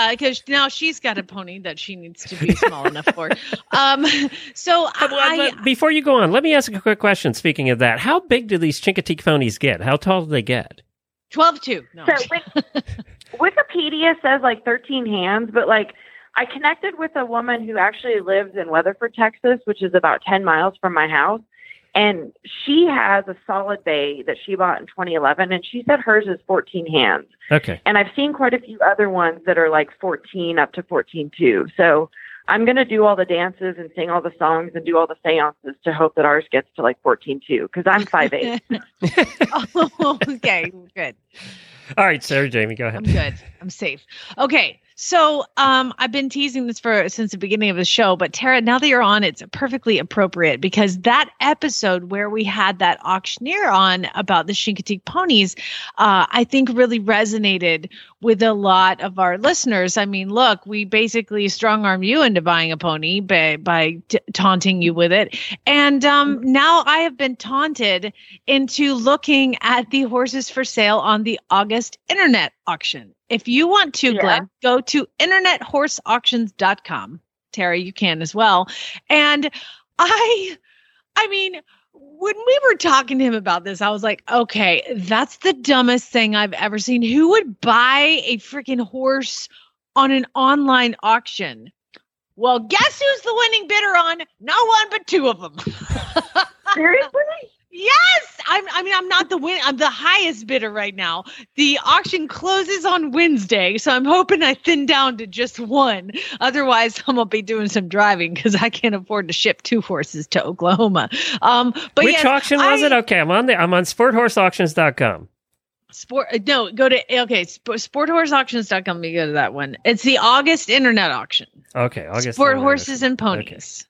because now she's got a pony that she needs to be small enough for. Um, so Uh, I, before you go on, let me ask a quick question. Speaking of that, how big do these Chincoteague ponies get? How tall do they get? 12 2. No. So Wik- Wikipedia says like 13 hands, but like I connected with a woman who actually lives in Weatherford, Texas, which is about 10 miles from my house. And she has a solid bay that she bought in 2011, and she said hers is 14 hands. Okay. And I've seen quite a few other ones that are like 14 up to 14 too. So I'm going to do all the dances and sing all the songs and do all the seances to hope that ours gets to like 14 too, because I'm 5'8. oh, okay, good. All right, Sarah Jamie, go ahead. I'm good. I'm safe. Okay. So um I've been teasing this for since the beginning of the show, but Tara, now that you're on, it's perfectly appropriate because that episode where we had that auctioneer on about the Chincoteague ponies, uh, I think really resonated with a lot of our listeners. I mean, look, we basically strong arm you into buying a pony by by t- taunting you with it. And um now I have been taunted into looking at the horses for sale on the August internet auction. If you want to, Yeah. Glenn, go to internethorseauctions.com. Terry, you can as well. And I, I mean, when we were talking to him about this, I was like, okay, that's the dumbest thing I've ever seen. Who would buy a freaking horse on an online auction? Well, guess who's the winning bidder on? No one but two of them. Seriously? Yes, I'm. I mean, I'm not the win. I'm the highest bidder right now. The auction closes on Wednesday, so I'm hoping I thin down to just one. Otherwise, I'm gonna be doing some driving because I can't afford to ship two horses to Oklahoma. Um, but Which yes, auction was I- it? Okay, I'm on the I'm on sporthorseauctions.com. Sport. uh, No, go to okay. Sp- sporthorseauctions.com. You go to that one. It's the August internet auction. Okay, August. Sport horses and ponies.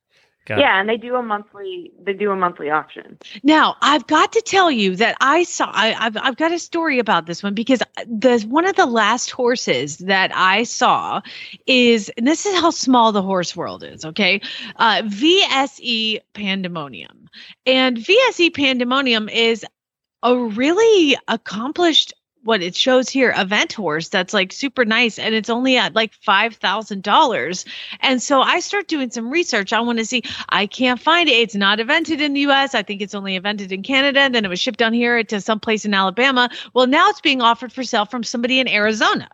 Got it. Yeah, and they do a monthly. They do a monthly auction. Now, I've got to tell you that I saw I, I've I've got a story about this one because the one of the last horses that I saw is and this is how small the horse world is, okay? Uh VSE Pandemonium. And VSE Pandemonium is a really accomplished what it shows here event horse that's like super nice and it's only at like $5000 and so i start doing some research. I want to see i can't find it. It's not evented in the us i think it's only evented in canada and then it was shipped down here to some place in alabama. Well now it's being offered for sale from somebody in arizona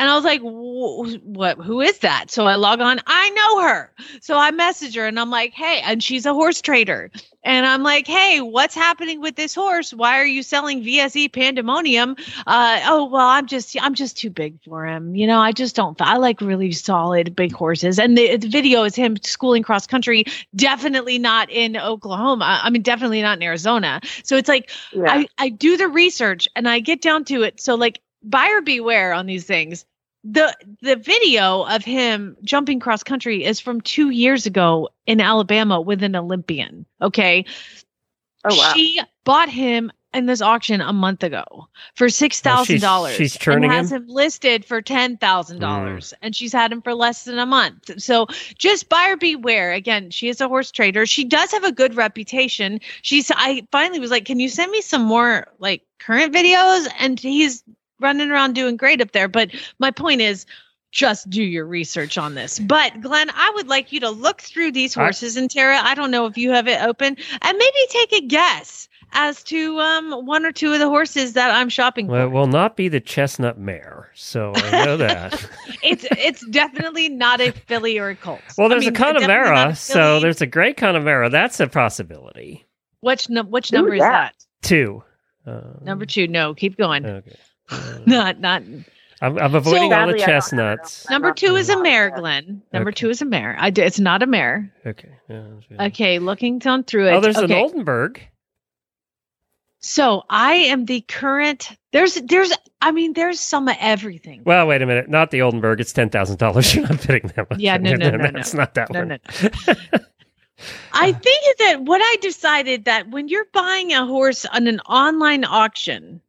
and I was like, what, who is that? So I log on. I know her. So I message her and I'm like, hey, and she's a horse trader. And I'm like, hey, what's happening with this horse? Why are you selling VSE pandemonium? Uh, oh, well, I'm just, I'm just too big for him. You know, I just don't, I like really solid big horses. And the, the video is him schooling cross country, definitely not in Oklahoma. I mean, definitely not in Arizona. So it's like, Yeah. I, I do the research and I get down to it. So like buyer beware on these things. The the video of him jumping cross country is from two years ago in Alabama with an Olympian. Okay. Oh wow. She bought him in this auction a month ago for six thousand dollars. she's churning and has him? him listed for ten thousand dollars, mm. and she's had him for less than a month. So just buyer beware. Again, she is a horse trader. She does have a good reputation. She's. I finally was like, "Can you send me some more like current videos?" And he's running around doing great up there. But my point is, just do your research on this. But Glenn, I would like you to look through these I- horses and Tara, I don't know if you have it open, and maybe take a guess as to um one or two of the horses that I'm shopping Well, for. it will not be the chestnut mare, so I know that. it's it's definitely not a filly or a colt. well, I there's mean, a definitely Connemara, a so there's a gray Connemara. That's a possibility. which num- which number is yeah. that? Two. Um, Number two. No, keep going. Okay. Not mm. not I'm, I'm avoiding all the Sadly, I don't have chestnuts. number two is a mare, Glenn. Number Okay. two is a mare. I d- it's not a mare. Okay. Yeah, that's. Okay, looking down through it. Oh, there's okay. an Oldenburg. So I am the current. There's there's I mean there's some of everything. Well, wait a minute. Not the Oldenburg. It's ten thousand dollars. You're not bidding that much. Yeah, no, no, no, no. That's not that No, one. no, I think that what I decided that when you're buying a horse on an online auction,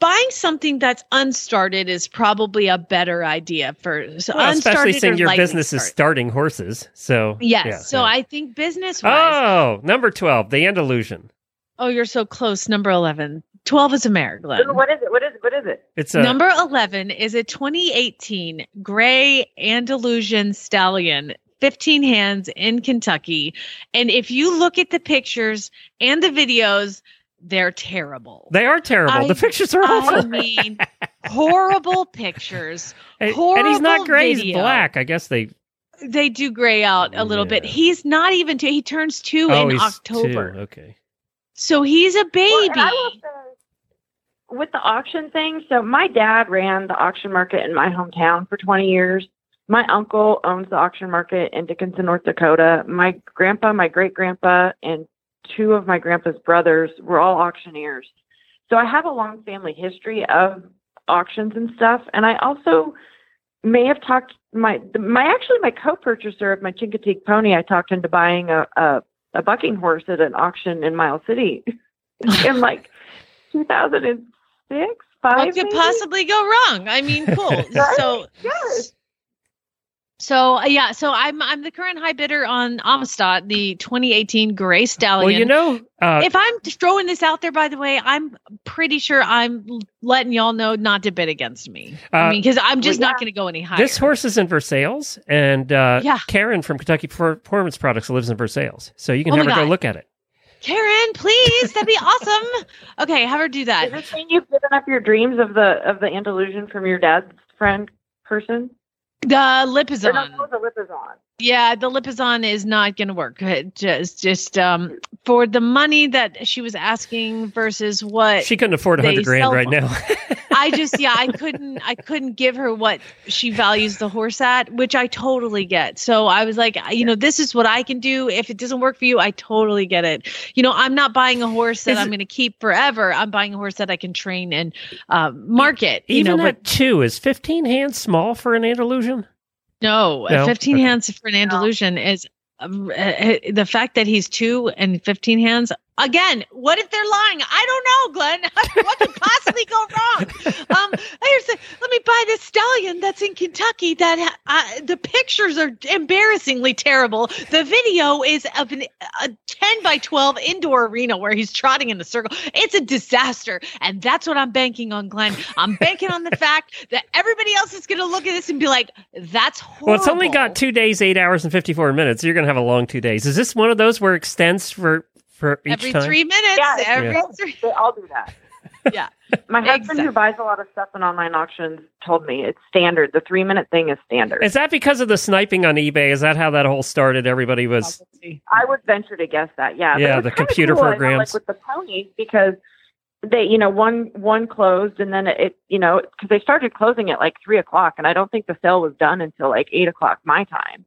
buying something that's unstarted is probably a better idea for so Well, especially unstarted seeing your lightly business is starting horses. So Yes. yeah, so yeah. I think business. Oh, number twelve, the Andalusian. Oh, you're so close. Number eleven. Twelve is a mare, Glenn. What is it? What is it? What is it? It's a Number 11 is a 2018 gray Andalusian stallion, 15 hands in Kentucky. And if you look at the pictures and the videos, they're terrible. They are terrible. I- the pictures are awful. I awful. mean, horrible pictures. and, and he's not horrible gray. He's black. I guess they. They do gray out a little bit. He's not even two. He turns two oh, in he's October. two. Okay. So he's a baby. and I will say, with the auction thing, so my dad ran the auction market in my hometown for 20 years. My uncle owns the auction market in Dickinson, North Dakota. My grandpa, my great grandpa, and two of my grandpa's brothers were all auctioneers. So I have a long family history of auctions and stuff. And I also may have talked my my actually my co-purchaser of my Chincoteague pony. I talked into buying a a, a bucking horse at an auction in Miles City in like 2006, five. what could maybe? possibly go wrong? I mean, cool. Right? So Yes. So uh, yeah, so I'm I'm the current high bidder on Amistad, the 2018 Gray Stallion. Well, you know, uh, if I'm throwing this out there, by the way, I'm pretty sure I'm letting y'all know not to bid against me. I Uh, mean, because I'm just well, not going to go any higher. this horse is in Versailles, and uh, Yeah. Karen from Kentucky Performance Products lives in Versailles, so you can Oh have her go look at it. Karen, please, that'd be awesome. Okay, have her do Does that. this mean you've given up your dreams of the of the Andalusian from your dad's friend person? The Lipizzan. the Lipizzan. Yeah, the Lipizzan is not going to work. Just, just um, for the money that she was asking versus what She couldn't afford a hundred grand right now. I just, yeah, I couldn't, I couldn't give her what she values the horse at, which I totally get. So I was like, you know, this is what I can do. If it doesn't work for you, I totally get it. You know, I'm not buying a horse that Is I'm going to keep forever. I'm buying a horse that I can train and um, market. You Even know, but at two, is fifteen hands small for an Andalusian? No, No? 15 Okay. hands for an Andalusian is um, uh, uh, the fact that he's two and 15 hands. Again, what if they're lying? I don't know, Glenn. what could possibly go wrong? Um, the, let me buy this stallion that's in Kentucky. That uh, the pictures are embarrassingly terrible. The video is of an, a 10 by 12 indoor arena where he's trotting in a circle. It's a disaster, and that's what I'm banking on, Glenn. I'm banking on the fact that everybody else is going to look at this and be like, "That's horrible." Well, it's only got two days, eight hours, and fifty-four minutes. So you're going to have a long two days. Is this one of those where it extends for for each every time? three minutes. Yeah, every Yeah. three. They all do that. Yeah. My husband, Exactly. who buys a lot of stuff in online auctions, told me it's standard. The three minute thing is standard. Is that because of the sniping on eBay? Is that how that whole started? Everybody was. I would venture to guess that. Yeah. Yeah, the computer cool, I know, programs. like with the ponies, because they, you know, one one closed and then it, you know, because they started closing at like three o'clock, and I don't think the sale was done until like eight o'clock my time,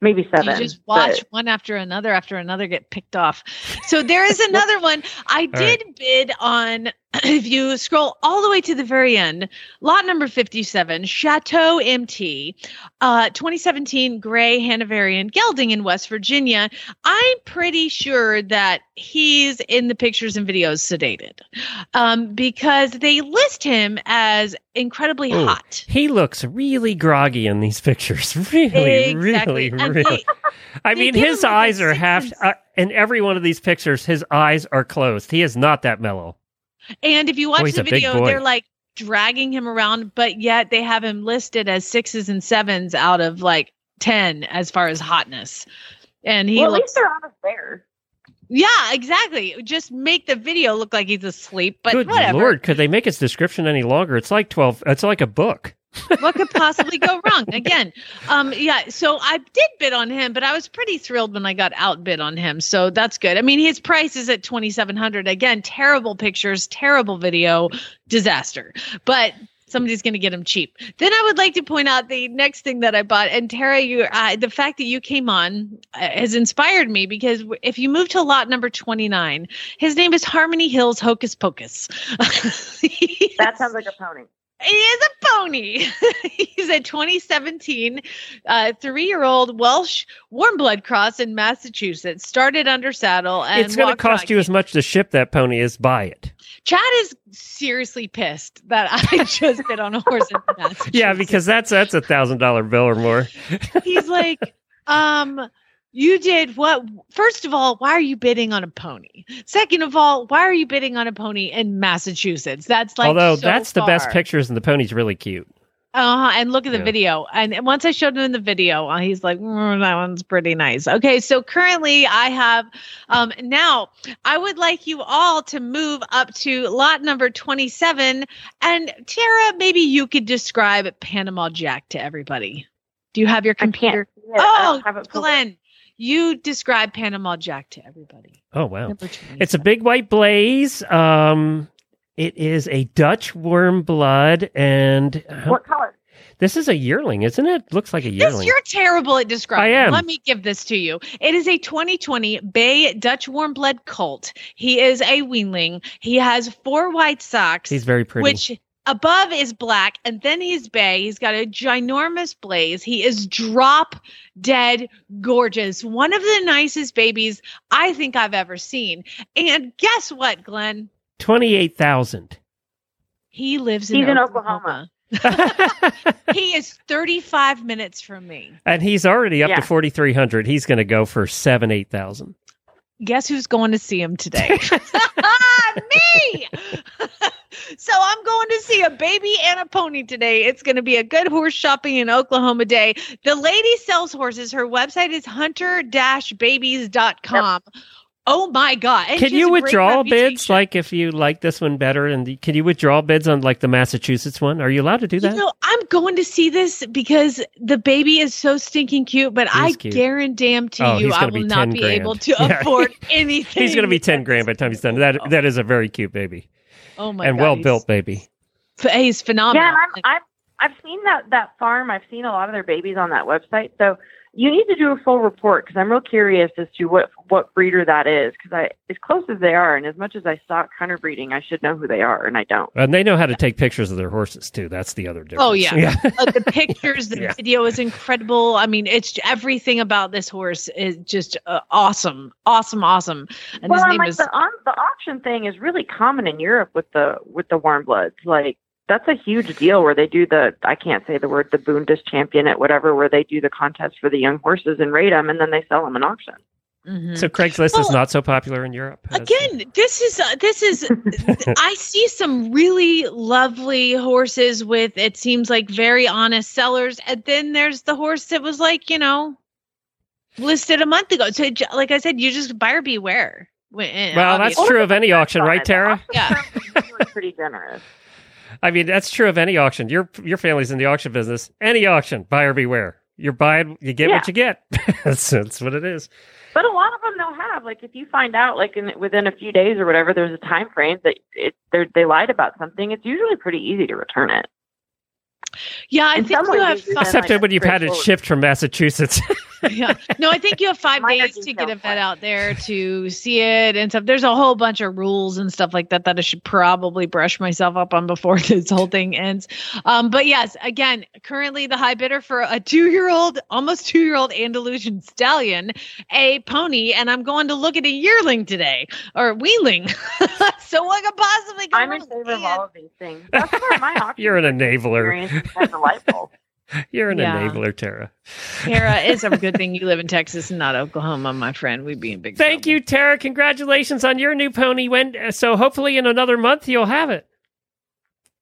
maybe seven. You just watch but- one after another after another get picked off. So there is another one. I did bid on, if you scroll all the way to the very end, lot number 57, Chateau MT, uh, 2017 Gray Hanoverian Gelding in West Virginia. I'm pretty sure that he's in the pictures and videos sedated um, because they list him as incredibly Oh, hot. He looks really groggy in these pictures. Really, Exactly. really, And really. they- I mean, his him like eyes are half. Uh, in every one of these pictures, his eyes are closed. He is not that mellow. And if you oh, watch Oh, the video, they're like dragging him around, but yet they have him listed as sixes and sevens out of like 10 as far as hotness. And he well, at looks, least they're honest there. yeah, exactly. Just make the video look like he's asleep, but Good whatever. lord, could they make its description any longer? It's like twelve. It's like a book. What could possibly go wrong? Again um yeah so i did bid on him but i was pretty thrilled when i got outbid on him so that's good. I mean his price is at 2700 again terrible pictures terrible video disaster but somebody's going to get him cheap. Then i would like to point out the next thing that i bought and tara you uh, the fact that you came on uh, has inspired me because if you move to lot number 29 his name is harmony hills hocus pocus. That sounds like a pony. He is a pony. He's a 2017 uh, three-year-old Welsh warm blood cross in Massachusetts. Started under saddle and it's going to cost you as much to ship that pony as buy it. Chad is seriously pissed that I just bid on a horse in Massachusetts. Yeah, because that's that's a thousand dollar bill or more. he's like, um, you did what? First of all, why are you bidding on a pony? Second of all, why are you bidding on a pony in Massachusetts? That's like, Although so that's the best pictures, and the pony's really cute. Uh-huh. And look at the Yeah. video. And once I showed him the video, uh, he's like, "Mm, that one's pretty nice. Okay, so currently I have um now I would like you all to move up to lot number 27. And Tara, maybe you could describe Panama Jack to everybody. Do you have your computer? see it. I Oh, don't have it pulled up. Glenn, you describe Panama Jack to everybody. Oh wow! It's a big white blaze. Um, it is a Dutch warm blood, and What color? this is a yearling, isn't it? Looks like a Yes, yearling. you're terrible at describing. I am. Let me give this to you. It is a 2020 Bay Dutch warm blood colt. He is a weanling. He has four white socks, He's very pretty. which above is black, and then he's bay. He's got a ginormous blaze. He is drop dead gorgeous. One of the nicest babies I think I've ever seen. And guess what, Glenn? Twenty-eight thousand. He lives in He's in Oklahoma. he is 35 minutes from me. and he's already up Yeah. to forty three hundred. He's going to go for seven, eight thousand. Guess who's going to see him today? Me. so I'm going to see a baby and a pony today. It's going to be a good horse shopping in Oklahoma day. The lady sells horses. Her website is hunter-babies.com. Oh my god. And Can you withdraw bids? Like if you like this one better, and the, can you withdraw bids on like the Massachusetts one? Are you allowed to do that? You know, I'm going to see this because the baby is so stinking cute, but I cute. guarantee to Oh, you I will be not 10 be grand. able to Yeah. afford anything. he's going to be ten grand by the time he's done. That oh. that is a very cute baby Oh my god. and well built baby. He's phenomenal. Yeah, I'm, I'm I've seen that that farm. I've seen a lot of their babies on that website. So you need to do a full report because I'm real curious as to what what breeder that is. Because I, as close as they are, and as much as I stock hunter breeding, I should know who they are, and I don't. And they know how to take pictures of their horses too. That's the other difference. Oh yeah, Uh, the pictures, the Yeah. video is incredible. I mean, it's everything about this horse is just uh, awesome, awesome, awesome. And well, his and name like is the on, the auction thing is really common in Europe with the with the warm bloods. Like that's a huge deal where they do the I can't say the word the Bundes champion at whatever where they do the contest for the young horses and rate them and then they sell them in auction. Mhm. So Craigslist is not so popular in Europe. as- Again, this is uh, this is. I see some really lovely horses with it seems like very honest sellers, and then there's the horse that was like you know listed a month ago. So, like I said, you just buyer beware. When- Well, that's true of any auction, right, Tara? Yeah. Pretty generous. I mean, that's true of any auction. Your your family's in the auction business. Any auction, buyer beware. You're buying, you get what you get. that's, that's what it is. But a lot of them they'll have like if you find out like in within a few days or whatever there's a time frame that it they lied about something, it's usually pretty easy to return it. Yeah, I In think some you ways, have it's been, five. Except like, when you've had it shipped from Massachusetts. yeah. No, I think you have five Minor days to get a vet but- out there to see it and stuff. There's a whole bunch of rules and stuff like that that I should probably brush myself up on before this whole thing ends. Um, but yes, again, currently the high bidder for a two-year-old, almost two-year-old Andalusian stallion, a pony, and I'm going to look at a yearling today or weanling. so what could possibly go I'm in wrong? favor of all of these things. That's where my You're an enabler. Experience has been delightful. You're an Yeah. enabler, Tara. Tara, it's a good thing you live in Texas and not Oklahoma, my friend. We'd be in big Thank trouble. you, Tara. Congratulations on your new pony. When so hopefully in another month you'll have it.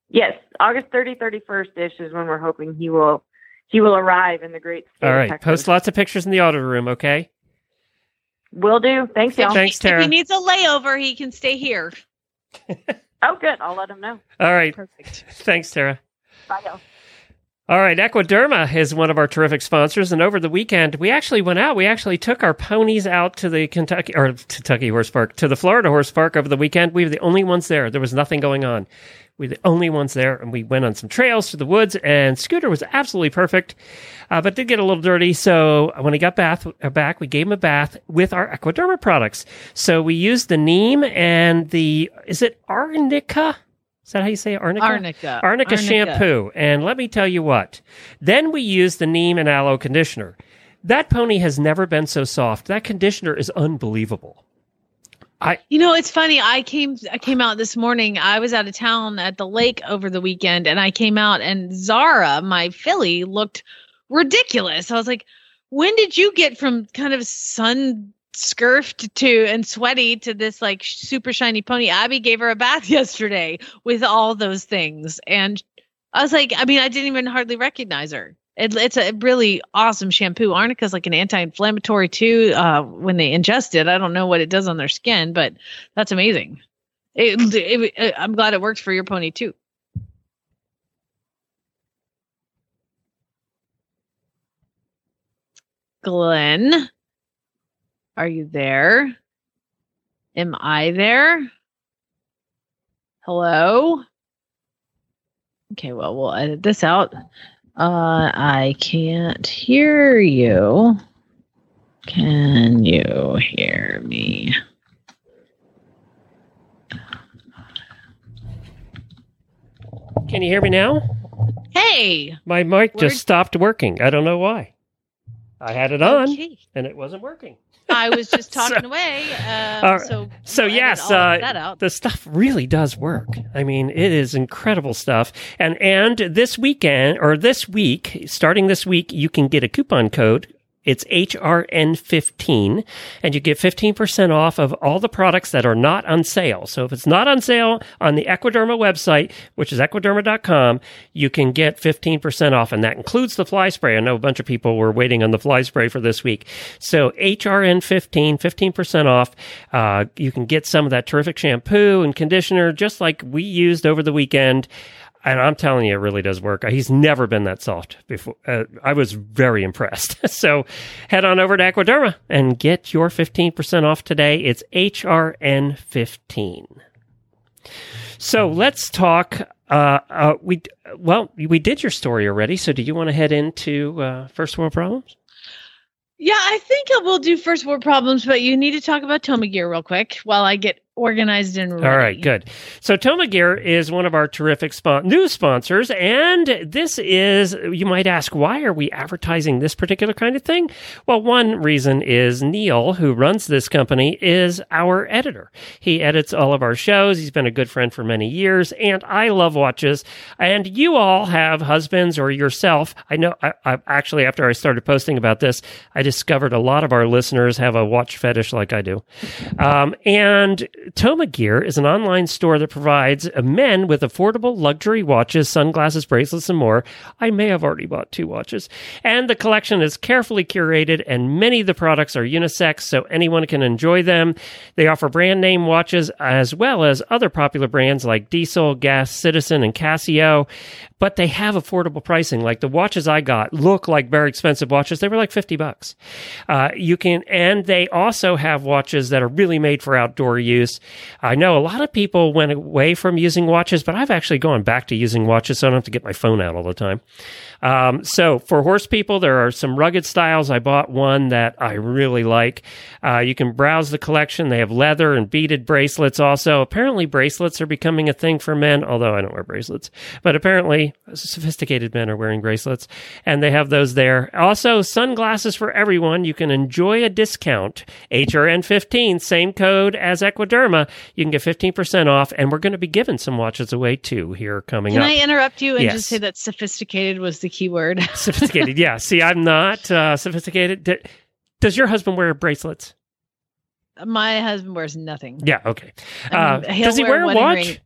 Yes, August 30, 31st ish is when we're hoping he will he will arrive in the great state All of. Texas. Post lots of pictures in the auto room, okay? Will do. Thanks, y'all. Thanks, If Tara. he needs a layover, he can stay here. Oh, good. I'll let him know. All right. Perfect. Thanks, Tara. All right, Equiderma is one of our terrific sponsors, and over the weekend we actually went out. We actually took our ponies out to the Kentucky or Kentucky Horse Park to the Florida Horse Park over the weekend. We were the only ones there. There was nothing going on. We were the only ones there, and we went on some trails to the woods. And Scooter was absolutely perfect, uh, but did get a little dirty. So when he got bath, uh, back, we gave him a bath with our Equiderma products. So we used the neem and the is it arnica? Is that how you say it? arnica? Arnica. Arnica, Arnica. shampoo. And let me tell you what. Then we use the neem and aloe conditioner. That pony has never been so soft. That conditioner is unbelievable. I You know, it's funny. I came I came out this morning. I was out of town at the lake over the weekend and I came out and Zara, my filly, looked ridiculous. I was like, "When did you get from kind of sun scurfed to and sweaty to this like super shiny pony?" Abby gave her a bath yesterday with all those things. And I was like, I mean, I didn't even hardly recognize her. It, it's a really awesome shampoo. Arnica is like an anti-inflammatory too. Uh, when they ingest it, I don't know what it does on their skin, but that's amazing. It, it, it- I'm glad it works for your pony too. Glenn, are you there? Am I there? Hello? Okay, well, we'll edit this out. Uh, I can't hear you. Can you hear me? can you hear me now? Hey, My mic just stopped working. I don't know why. I had it on Okay. and it wasn't working. I was just So- talking away. Um, right. so So yes, uh, the stuff really does work. I mean, it is incredible stuff. And and this weekend or this week, starting this week, you can get a coupon code. It's HRN15 and you get 15% off of all the products that are not on sale. So if it's not on sale on the Equiderma website, which is equiderma.com, you can get 15% off and that includes the fly spray. I know a bunch of people were waiting on the fly spray for this week. So HRN15, 15% off. Uh, you can get some of that terrific shampoo and conditioner just like we used over the weekend. And I'm telling you, it really does work. He's never been that soft before. Uh, I was very impressed. so head on over to Equiderma and get your 15% off today. It's HRN15. So let's talk. Uh, uh, we well, we did your story already. So do you want to head into uh, first world problems? Yeah, I think I will do first world problems, but you need to talk about Toma Gear real quick while I get organized and ready. All right, good. So Toma Gear is one of our terrific spon- new sponsors, and this is, you might ask, why are we advertising this particular kind of thing? Well, one reason is Neil, who runs this company, is our editor. He edits all of our shows. He's been a good friend for many years, and I love watches. And you all have husbands or yourself. I know, I, I actually, after I started posting about this, I discovered a lot of our listeners have a watch fetish like I do. Um, and Toma Gear is an online store that provides men with affordable luxury watches, sunglasses, bracelets, and more. I may have already bought two watches. And the collection is carefully curated, and many of the products are unisex, so anyone can enjoy them. They offer brand name watches as well as other popular brands like Diesel, Gas, Citizen, and Casio. But they have affordable pricing. Like the watches I got look like very expensive watches. They were like 50 bucks. Uh, you can, and they also have watches that are really made for outdoor use. I know a lot of people went away from using watches, but I've actually gone back to using watches so I don't have to get my phone out all the time. Um, so for horse people, there are some rugged styles. I bought one that I really like. Uh, you can browse the collection. They have leather and beaded bracelets also. Apparently bracelets are becoming a thing for men, although I don't wear bracelets, but apparently sophisticated men are wearing bracelets and they have those there. Also sunglasses for everyone. You can enjoy a discount. HRN15, same code as Equiderma. You can get 15% off and we're going to be giving some watches away too here coming Can up. I interrupt you and Yes. just say that sophisticated was the key word? sophisticated. yeah. See, I'm not uh, sophisticated. Does your husband wear bracelets? My husband wears nothing. Yeah. Okay. Uh, does he wear a watch? ring.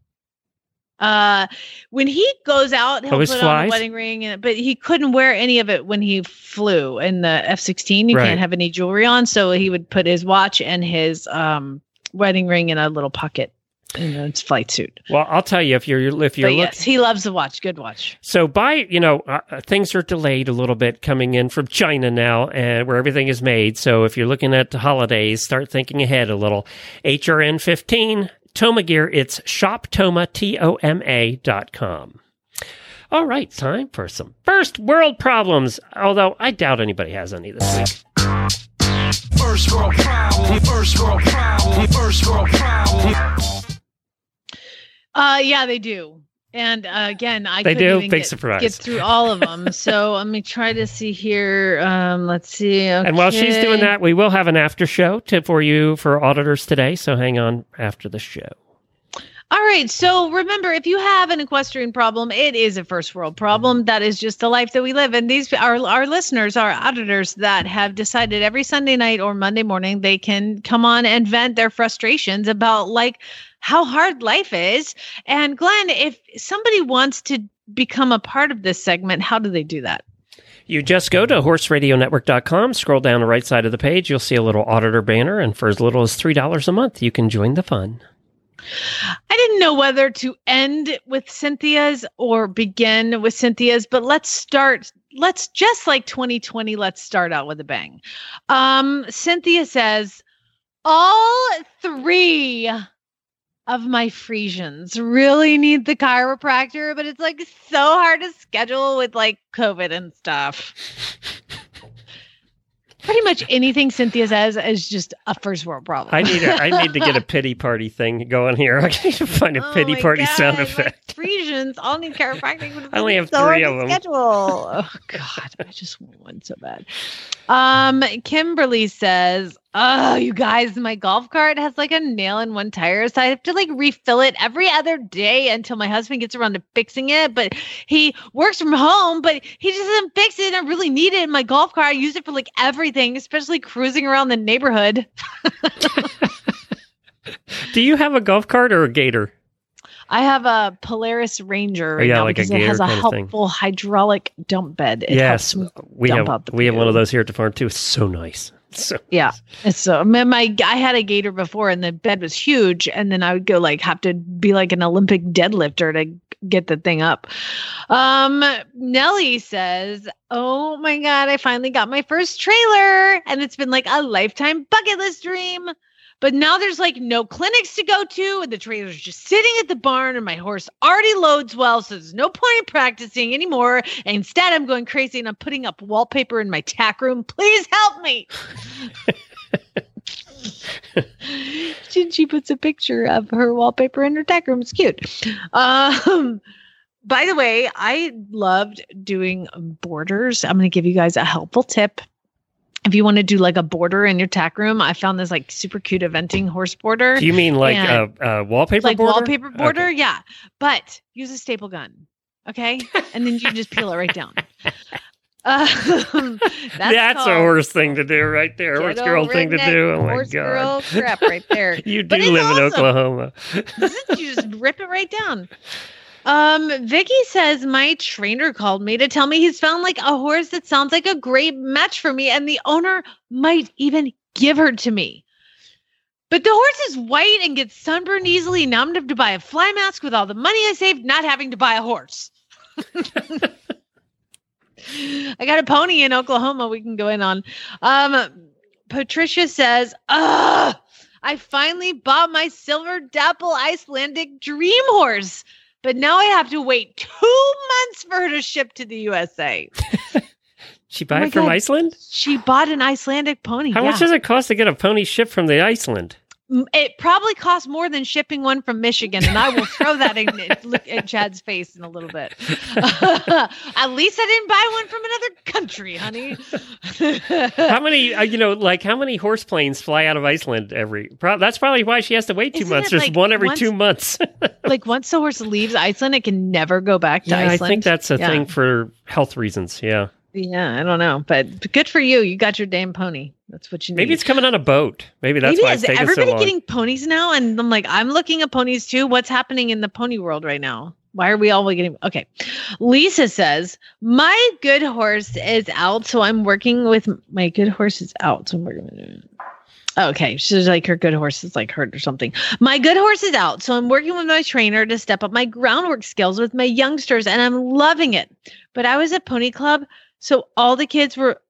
Uh, when he goes out, he'll Oh, put on a wedding ring, and, but he couldn't wear any of it when he flew in the F sixteen. You Right. can't have any jewelry on, so he would put his watch and his um wedding ring in a little pocket in his flight suit. Well, I'll tell you if you're if you're But look, yes, he loves the watch. Good watch. So by you know uh, uh, things are delayed a little bit coming in from China now, and where everything is made. So if you're looking at the holidays, start thinking ahead a little. HRN fifteen Toma Gear. It's shoptoma t o m a dot com. All right, time for some first world problems. Although I doubt anybody has any this week. First world problem, first world problem, first world problem. Uh, yeah, they do. And uh, again, I They do? Big get, surprise. get through all of them. so let me try to see here. Um, let's see. And while she's doing that, we will have an after show tip for you for auditors today. So hang on after the show. All right. So remember, if you have an equestrian problem, it is a first world problem. That is just the life that we live. And these our our listeners, our auditors that have decided every Sunday night or Monday morning they can come on and vent their frustrations about like how hard life is. And Glenn, if somebody wants to become a part of this segment, how do they do that? You just go to horseradionetwork.com, scroll down the right side of the page, you'll see a little auditor banner, and for as little as $3 a month, you can join the fun. I didn't know whether to end with Cynthia's or begin with Cynthia's, but let's start. Let's just like 2020, let's start out with a bang. Um, Cynthia says, All three of my Friesians really need the chiropractor, but it's like so hard to schedule with like COVID and stuff. Pretty much anything Cynthia says is just a first world problem. I need a, I need to get a pity party thing going here. I need to find a Oh pity party sound God, my effect. Friesians all need chiropractic. I only have so three of to 'em. Schedule. Oh God, I just want one so bad. Um, Kimberly says, "Oh, you guys, my golf cart has like a nail in one tire, so I have to like refill it every other day until my husband gets around to fixing it. But he works from home, but he just doesn't fix it. And I really need it in my golf cart. I use it for like everything, especially cruising around the neighborhood." Do you have a golf cart or a gator? I have a Polaris Ranger right Oh, yeah, now like a because it has a kind of thing. helpful hydraulic dump bed. It yes, we dump have we have one of those here at the farm too. It's so nice. So Yeah. So my, my I had a gator before and the bed was huge and then I would go like have to be like an Olympic deadlifter to get the thing up. Um Nellie says, "Oh my god, I finally got my first trailer and it's been like a lifetime bucket list dream." But now there's like no clinics to go to, and the trailer's just sitting at the barn, and my horse already loads well, so there's no point in practicing anymore. And instead, I'm going crazy and I'm putting up wallpaper in my tack room. Please help me. she, puts a picture of her wallpaper in her tack room. It's cute. Um, by the way, I loved doing borders. I'm going to give you guys a helpful tip. If you want to do like a border in your tack room, I found this like super cute eventing horse border. do you mean like a, a wallpaper like border? wallpaper border? Okay. Yeah. But use a staple gun. Okay. and then you just peel it right down. Um, that's That's, a horse thing to do right there. Horse girl thing to do. Oh my horse god. girl crap right there. you do live in awesome. Oklahoma. you just rip it right down. Um, Vicky says my trainer called me to tell me he's found like a horse that sounds like a great match for me, and the owner might even give her to me. But the horse is white and gets sunburned easily. Now I'm gonna have to buy a fly mask with all the money I saved, not having to buy a horse. I got a pony in Oklahoma we can go in on. Um, Patricia says, Ugh, I finally bought my silver dapple Icelandic dream horse, but now I have to wait two months for her to ship to the USA. She buy Oh it from God. Iceland? She bought an Icelandic pony. How yeah. much does it cost to get a pony shipped from the Iceland? It probably costs more than shipping one from Michigan, and I will throw that in look at Chad's face in a little bit. at least I didn't buy one from another country, honey. how many, uh, you know, like how many horse planes fly out of Iceland every? Pro- that's probably why she has to wait 2 Isn't months. There's like one every once- two months. like once the horse leaves Iceland, it can never go back to yeah, I think that's a Yeah. thing for health reasons. Yeah. Yeah, I don't know, but good for you. You got your damn pony. That's what you need. Maybe it's coming on a boat. Maybe that's Maybe why is it's taking so everybody getting ponies now? And I'm like, I'm looking at ponies too. What's happening in the pony world right now? Why are we all getting okay? Lisa says, My good horse is out, so I'm working with my good horse is out. So I'm working with Okay, she's like her good horse is like hurt or something. My good horse is out, so I'm working with my trainer to step up my groundwork skills with my youngsters, and I'm loving it. But I was at Pony Club, so all the kids were.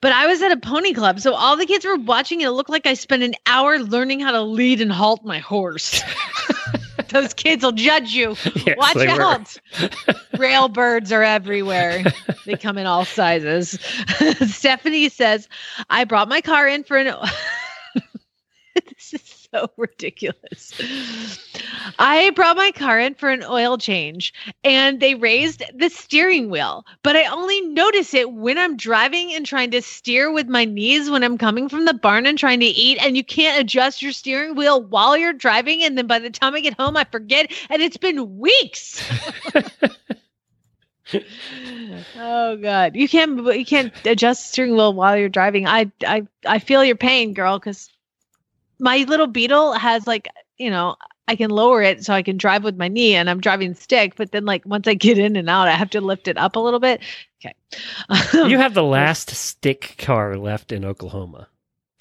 But I was at a pony club, so all the kids were watching, and it looked like I spent an hour learning how to lead and halt my horse. Those kids will judge you. Yes, Watch out. Rail birds are everywhere. They come in all sizes. Stephanie says, I brought my car in for an. this is so ridiculous. I brought my car in for an oil change and they raised the steering wheel, but I only notice it when I'm driving and trying to steer with my knees when I'm coming from the barn and trying to eat. And you can't adjust your steering wheel while you're driving. And then by the time I get home, I forget. And it's been weeks. oh god you can't you can't adjust the steering wheel while you're driving i i i feel your pain girl because my little beetle has like you know i can lower it so i can drive with my knee and i'm driving stick but then like once i get in and out i have to lift it up a little bit okay you have the last stick car left in Oklahoma.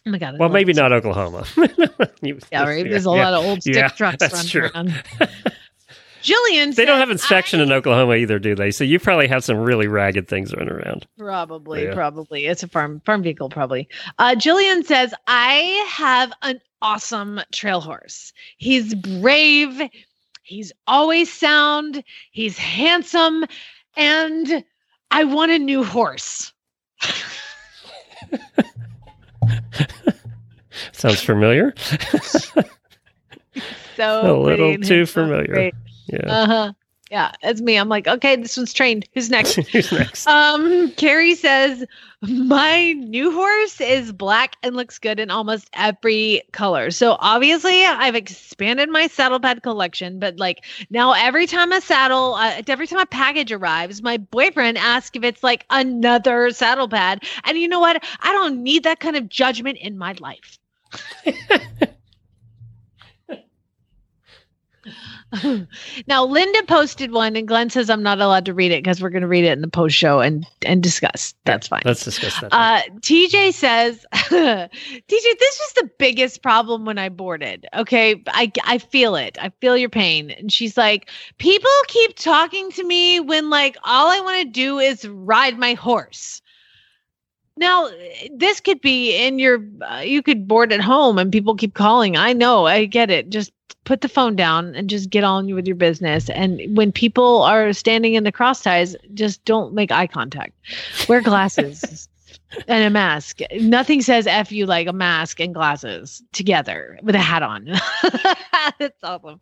oh my god Well, maybe not Oklahoma. You- yeah right there's a lot of old stick Yeah, trucks running true. around jillian They don't have inspection in Oklahoma either, do they? So you probably have some really ragged things running around. Probably, Yeah. probably. It's a farm farm vehicle, probably. Uh, Jillian says, I have an awesome trail horse. He's brave, he's always sound, he's handsome, and I want a new horse. Sounds familiar. So a little too familiar. great. Yeah. Uh-huh. Yeah, it's me. I'm like, okay, this one's trained. Who's next? Who's next? Um, Carrie says, My new horse is black and looks good in almost every color. So obviously, I've expanded my saddle pad collection, but like now every time a saddle, uh, every time a package arrives, my boyfriend asks if it's like another saddle pad. And you know what? I don't need that kind of judgment in my life. now Linda posted one and Glenn says I'm not allowed to read it because we're going to read it in the post show and and discuss. That's fine. Let's discuss that. Uh, TJ says, TJ, this was the biggest problem when I boarded. Okay. I, I feel it. I feel your pain. And she's like, people keep talking to me when like all I want to do is ride my horse. Now, this could be in your, uh, you could board at home and people keep calling. I know, I get it. Just put the phone down and just get on with your business. And when people are standing in the cross ties, just don't make eye contact. Wear glasses and a mask. Nothing says F you like a mask and glasses together with a hat on. That's awesome.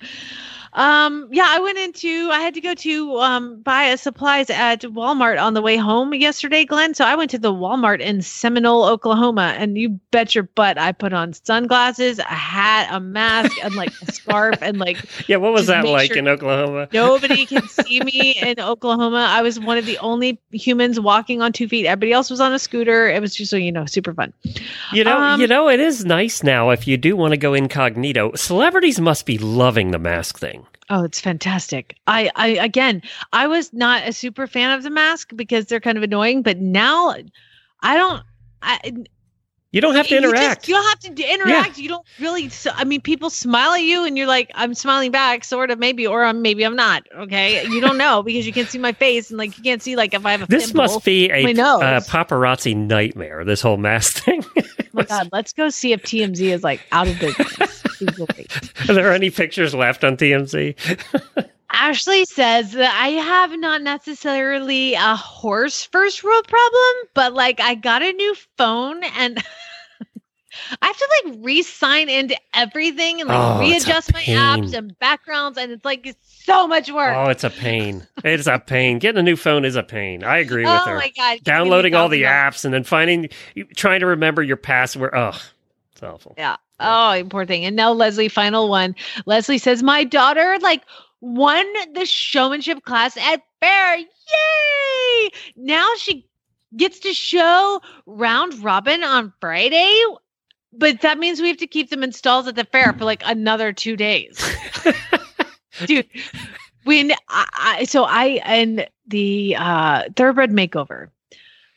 Um, yeah, I went into I had to go to um buy a supplies at Walmart on the way home yesterday, Glenn. So I went to the Walmart in Seminole, Oklahoma, and you bet your butt I put on sunglasses, a hat, a mask, and like a scarf and like yeah, what was that like sure in Oklahoma? Nobody can see me in Oklahoma. I was one of the only humans walking on two feet. Everybody else was on a scooter. It was just so you know, super fun. You know, Um, you know, it is nice now if you do want to go incognito. Celebrities must be loving the mask thing. Oh, it's fantastic. I, I again, I was not a super fan of the mask because they're kind of annoying, but now I don't. I, You don't have to you just- interact. You, don't have to interact. You don't really. I mean, people smile at you, and you're like, I'm smiling back, sort of, maybe, or I'm maybe I'm not. Okay, you don't know because you can't see my face, and like you can't see like if I have a. this must be a uh, paparazzi nightmare. This whole mask thing. Oh my god, let's go see if TMZ is like out of business. Be great. Are there any pictures left on TMZ? Ashley says that I have not necessarily a horse first world problem, but like I got a new phone and I have to like re-sign into everything and like Oh, readjust my apps and backgrounds and it's like it's so much work. Oh, it's a pain. It's a pain. Getting a new phone is a pain. I agree with oh her. Oh my God, Downloading all the apps and then finding, trying to remember your password. Oh, it's awful. Yeah. Oh, poor thing. And now Leslie, final one. Leslie says, My daughter like won the showmanship class at fair. Yay! Now she gets to show round robin on Friday. But that means we have to keep them in stalls at the fair for like another two days. Dude, when I, I so I and the uh thoroughbred makeover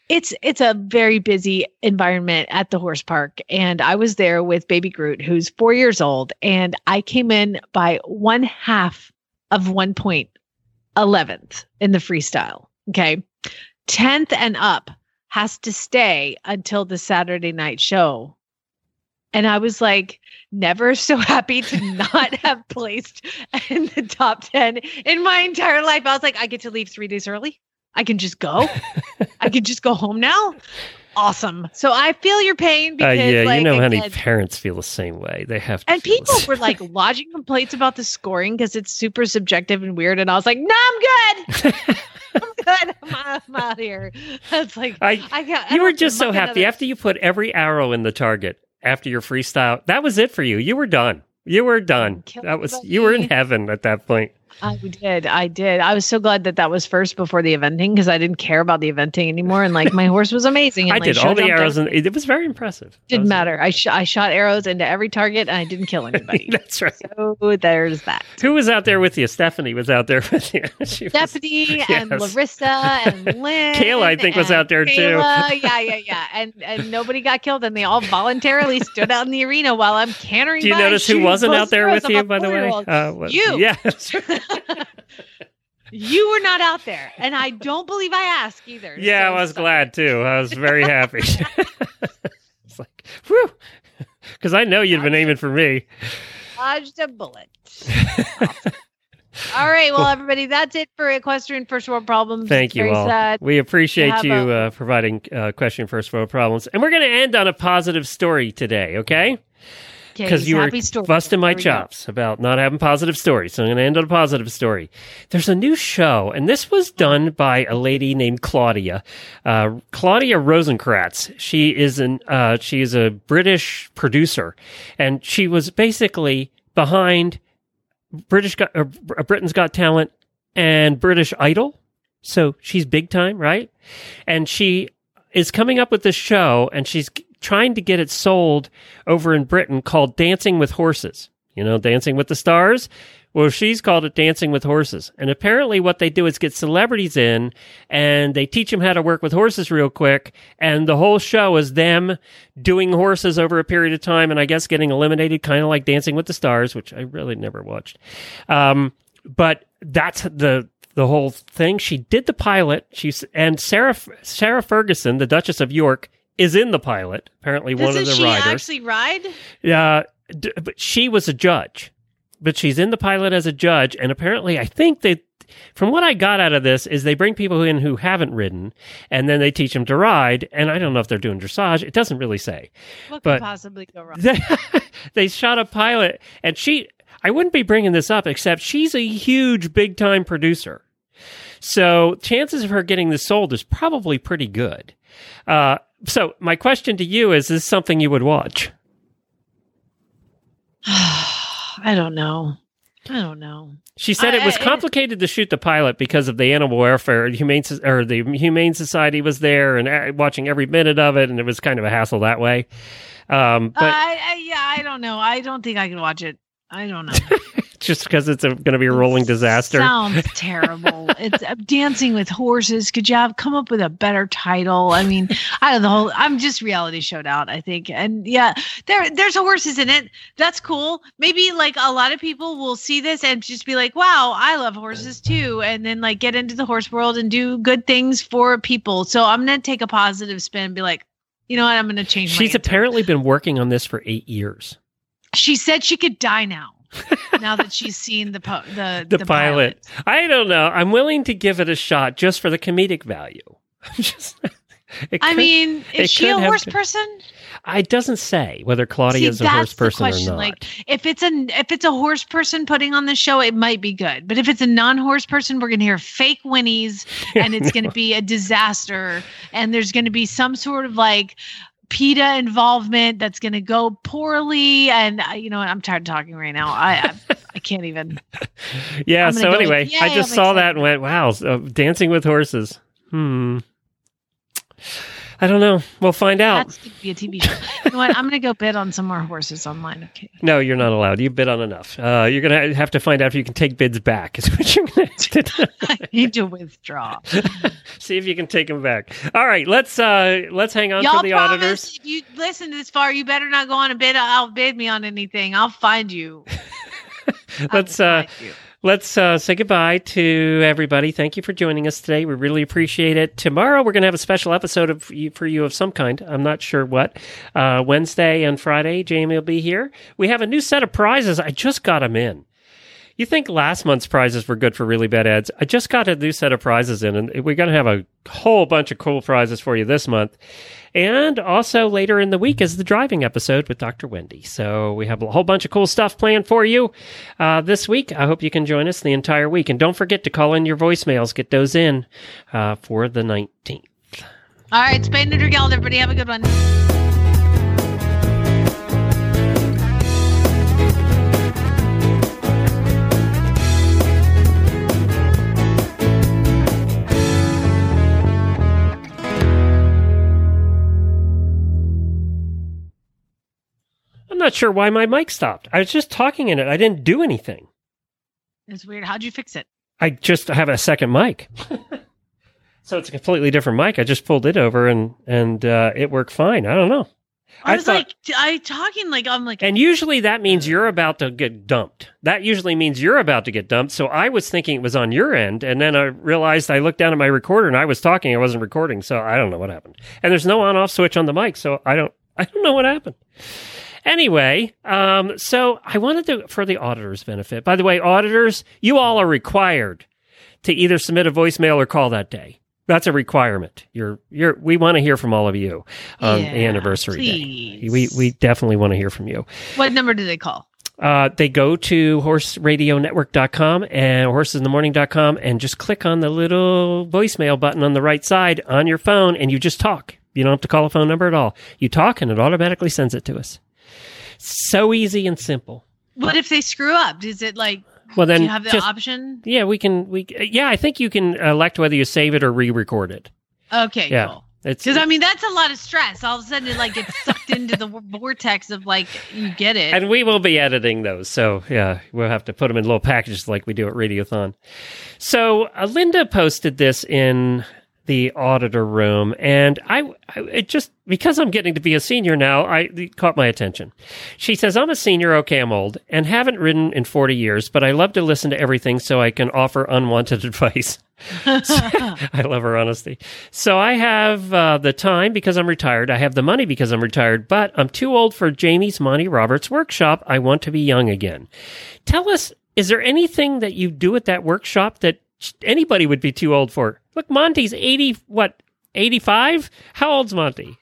it's it's a very busy environment at the horse park. And i was there with baby groot who's four years old and i came in by one half of one point 11th in the freestyle okay? 10th and up has to stay until the saturday night show. And i was like never so happy to not have placed in the top 10 in my entire life. I was like i get to leave three days early I can just go. I can just go home now. Awesome. So I feel your pain Uh, yeah, like, you know, I honey, said- parents feel the same way. They have to. and people were like lodging complaints about the scoring because it's super subjective and weird. And I was like, no, I'm good. I'm good. I'm out, I'm out here. It's like I, I got. I you don't were just so happy another- after you put every arrow in the target after your freestyle. That was it for you. You were done. You were done. That was you were in heaven at that point. I did. I did. I was so glad that that was first before the eventing because I didn't care about the eventing anymore. And like my horse was amazing. And, I like, did all the arrows, and it was very impressive. Didn't matter. I sh- I shot arrows into every target and I didn't kill anybody. That's right. so there's that. Who was out there with you? Stephanie was out there with you. She was- Stephanie and Yes. Larissa and Lynn. Kayla, I think, was out there, too. Kayla, Yeah, yeah, yeah. And and nobody got killed, and they all voluntarily stood out in the arena while I'm cantering. Do you notice who wasn't out there with you, by the way? Uh, You. Yes. You were not out there, and I don't believe I asked either. yeah, I was sorry. glad too. I was very happy. it's like, whew. Because I know you'd been aiming for me. Dodged a bullet. Awesome. All right, well, everybody, that's it for equestrian first world problems. Thank It's you all. sad. We appreciate you a- uh, providing uh, question first world problems, and we're going to end on a positive story today. Okay. Because you were busting my chops about not having positive stories. So I'm going to end on a positive story. There's a new show, and this was done by a lady named Claudia, uh, Claudia Rosencrantz. She is an uh, she is a British producer, and she was basically behind British got, uh, Britain's Got Talent and British Idol. So she's big time, right? And she is coming up with this show and she's trying to get it sold over in Britain called Dancing with Horses. You know, Dancing with the Stars. Well, she's called it Dancing with Horses. And apparently what they do is get celebrities in and they teach them how to work with horses real quick. And the whole show is them doing horses over a period of time and I guess getting eliminated, kind of like Dancing with the Stars, which I really never watched. Um, but that's the the whole thing. She did the pilot. She's and Sarah Sarah Ferguson, the Duchess of York, is in the pilot. Apparently, one Doesn't of the she riders. actually ride? Uh, d- but she was a judge, but she's in the pilot as a judge, and apparently, I think that from what I got out of this is they bring people in who haven't ridden, and then they teach them to ride. And I don't know if they're doing dressage; it doesn't really say. What But- could possibly go wrong? They, they shot a pilot, and she. I wouldn't be bringing this up except she's a huge, big time producer. So chances of her getting this sold is probably pretty good. Uh, so my question to you is: Is this something you would watch? I don't know. I don't know. She said it was I- I- complicated to shoot the pilot because of the animal welfare. Humane or the Humane Society was there and uh, watching every minute of it, and it was kind of a hassle that way. Um, but I, I yeah, I don't know. I don't think I can watch it. I don't know. just because it's going to be a rolling disaster. Sounds terrible. It's uh, Dancing with Horses. Could you have come up with a better title? I mean, I don't know. The whole, I'm just reality showed out. I think, and yeah, there there's horses in it. That's cool. Maybe like a lot of people will see this and just be like, "Wow, I love horses too," and then like get into the horse world and do good things for people. So I'm gonna take a positive spin and be like, you know what? I'm gonna change. my She's apparently been working on this for eight years. She said she could die now. Now that she's seen the po- the The, pilot. I don't know. I'm willing to give it a shot just for the comedic value. just, it I mean, is she a horse been- person? It doesn't say whether Claudia See, is a horse the person or not. Like, if it's a if it's a horse person putting on the show, it might be good. But if it's a non-horse person, we're gonna hear fake whinnies, and it's gonna be a disaster. And there's gonna be some sort of like PETA involvement that's gonna go poorly. And uh, you know, what? I'm tired of talking right now. I I, I can't even. Yeah. So anyway, "Yay, I just I'm saw that and went, "Wow, so Dancing with Horses." Hmm. I don't know. We'll find out. That's going to be a TV show. you know what? I'm going to go bid on some more horses online. Okay. No, you're not allowed. You bid on enough. Uh, you're gonna have to find out if you can take bids back. Is what you're have to do. I need to withdraw. See if you can take them back. All right, let's uh let's hang on Y'all for the promise auditors. if you listen this far, you better not go on a bid I'll bid me on anything. I'll find you. Let's uh let's uh say goodbye to everybody. Thank you for joining us today. We really appreciate it. Tomorrow we're gonna have a special episode of for you of some kind. I'm not sure what. Uh, Wednesday and Friday, Jamie will be here. We have a new set of prizes. I just got them in. You think last month's prizes were good for really bad ads? I just got a new set of prizes in, and we're going to have a whole bunch of cool prizes for you this month. And also later in the week is the driving episode with Dr. Wendy. So we have a whole bunch of cool stuff planned for you uh, this week. I hope you can join us the entire week. And don't forget to call in your voicemails, get those in uh, for the 19th. All right, Spade Neuter Geld, everybody have a good one. Not sure why my mic stopped. I was just talking in it. I didn't do anything. It's weird. How'd you fix it? I just have a second mic. so it's a completely different mic. I just pulled it over and and uh, it worked fine. I don't know. I, was thought- like, I talking like I'm like, And usually that means you're about to get dumped. That usually means you're about to get dumped. So I was thinking it was on your end, and then I realized I looked down at my recorder and I was talking. I wasn't recording, so I don't know what happened. And there's no on-off switch on the mic, so I don't I don't know what happened. Anyway, um, so I wanted to for the auditors' benefit. By the way, auditors, you all are required to either submit a voicemail or call that day. That's a requirement. You're you're we want to hear from all of you on Yeah, anniversary please. day. We we definitely want to hear from you. what number do they call? Uh, they go to horseradionetwork.com and horsesinthemorning.com and just click on the little voicemail button on the right side on your phone and you just talk. You don't have to call a phone number at all. You talk and it automatically sends it to us. So easy and simple. What if they screw up? Is it like? Well, then do you have the just- option? Yeah, we can. We yeah, I think you can elect whether you save it or re-record it. Okay, yeah, cool. Because I mean, that's a lot of stress. All of a sudden, it like gets sucked into the vortex of like you get it. And we will be editing those. So, yeah, we'll have to put them in little packages like we do at Radiothon. So, uh, Linda posted this in the auditor room, and I, I it just because I'm getting to be a senior now, I caught my attention. She says, "I'm a senior. Okay, I'm old and haven't ridden in 40 years, but I love to listen to everything so I can offer unwanted advice." I love her honesty. So I have uh, the time because I'm retired. I have the money because I'm retired, but I'm too old for Jamie's Monty Roberts workshop. I want to be young again. Tell us, is there anything that you do at that workshop that anybody would be too old for? Look, Monty's 80, what, 85? How old's Monty?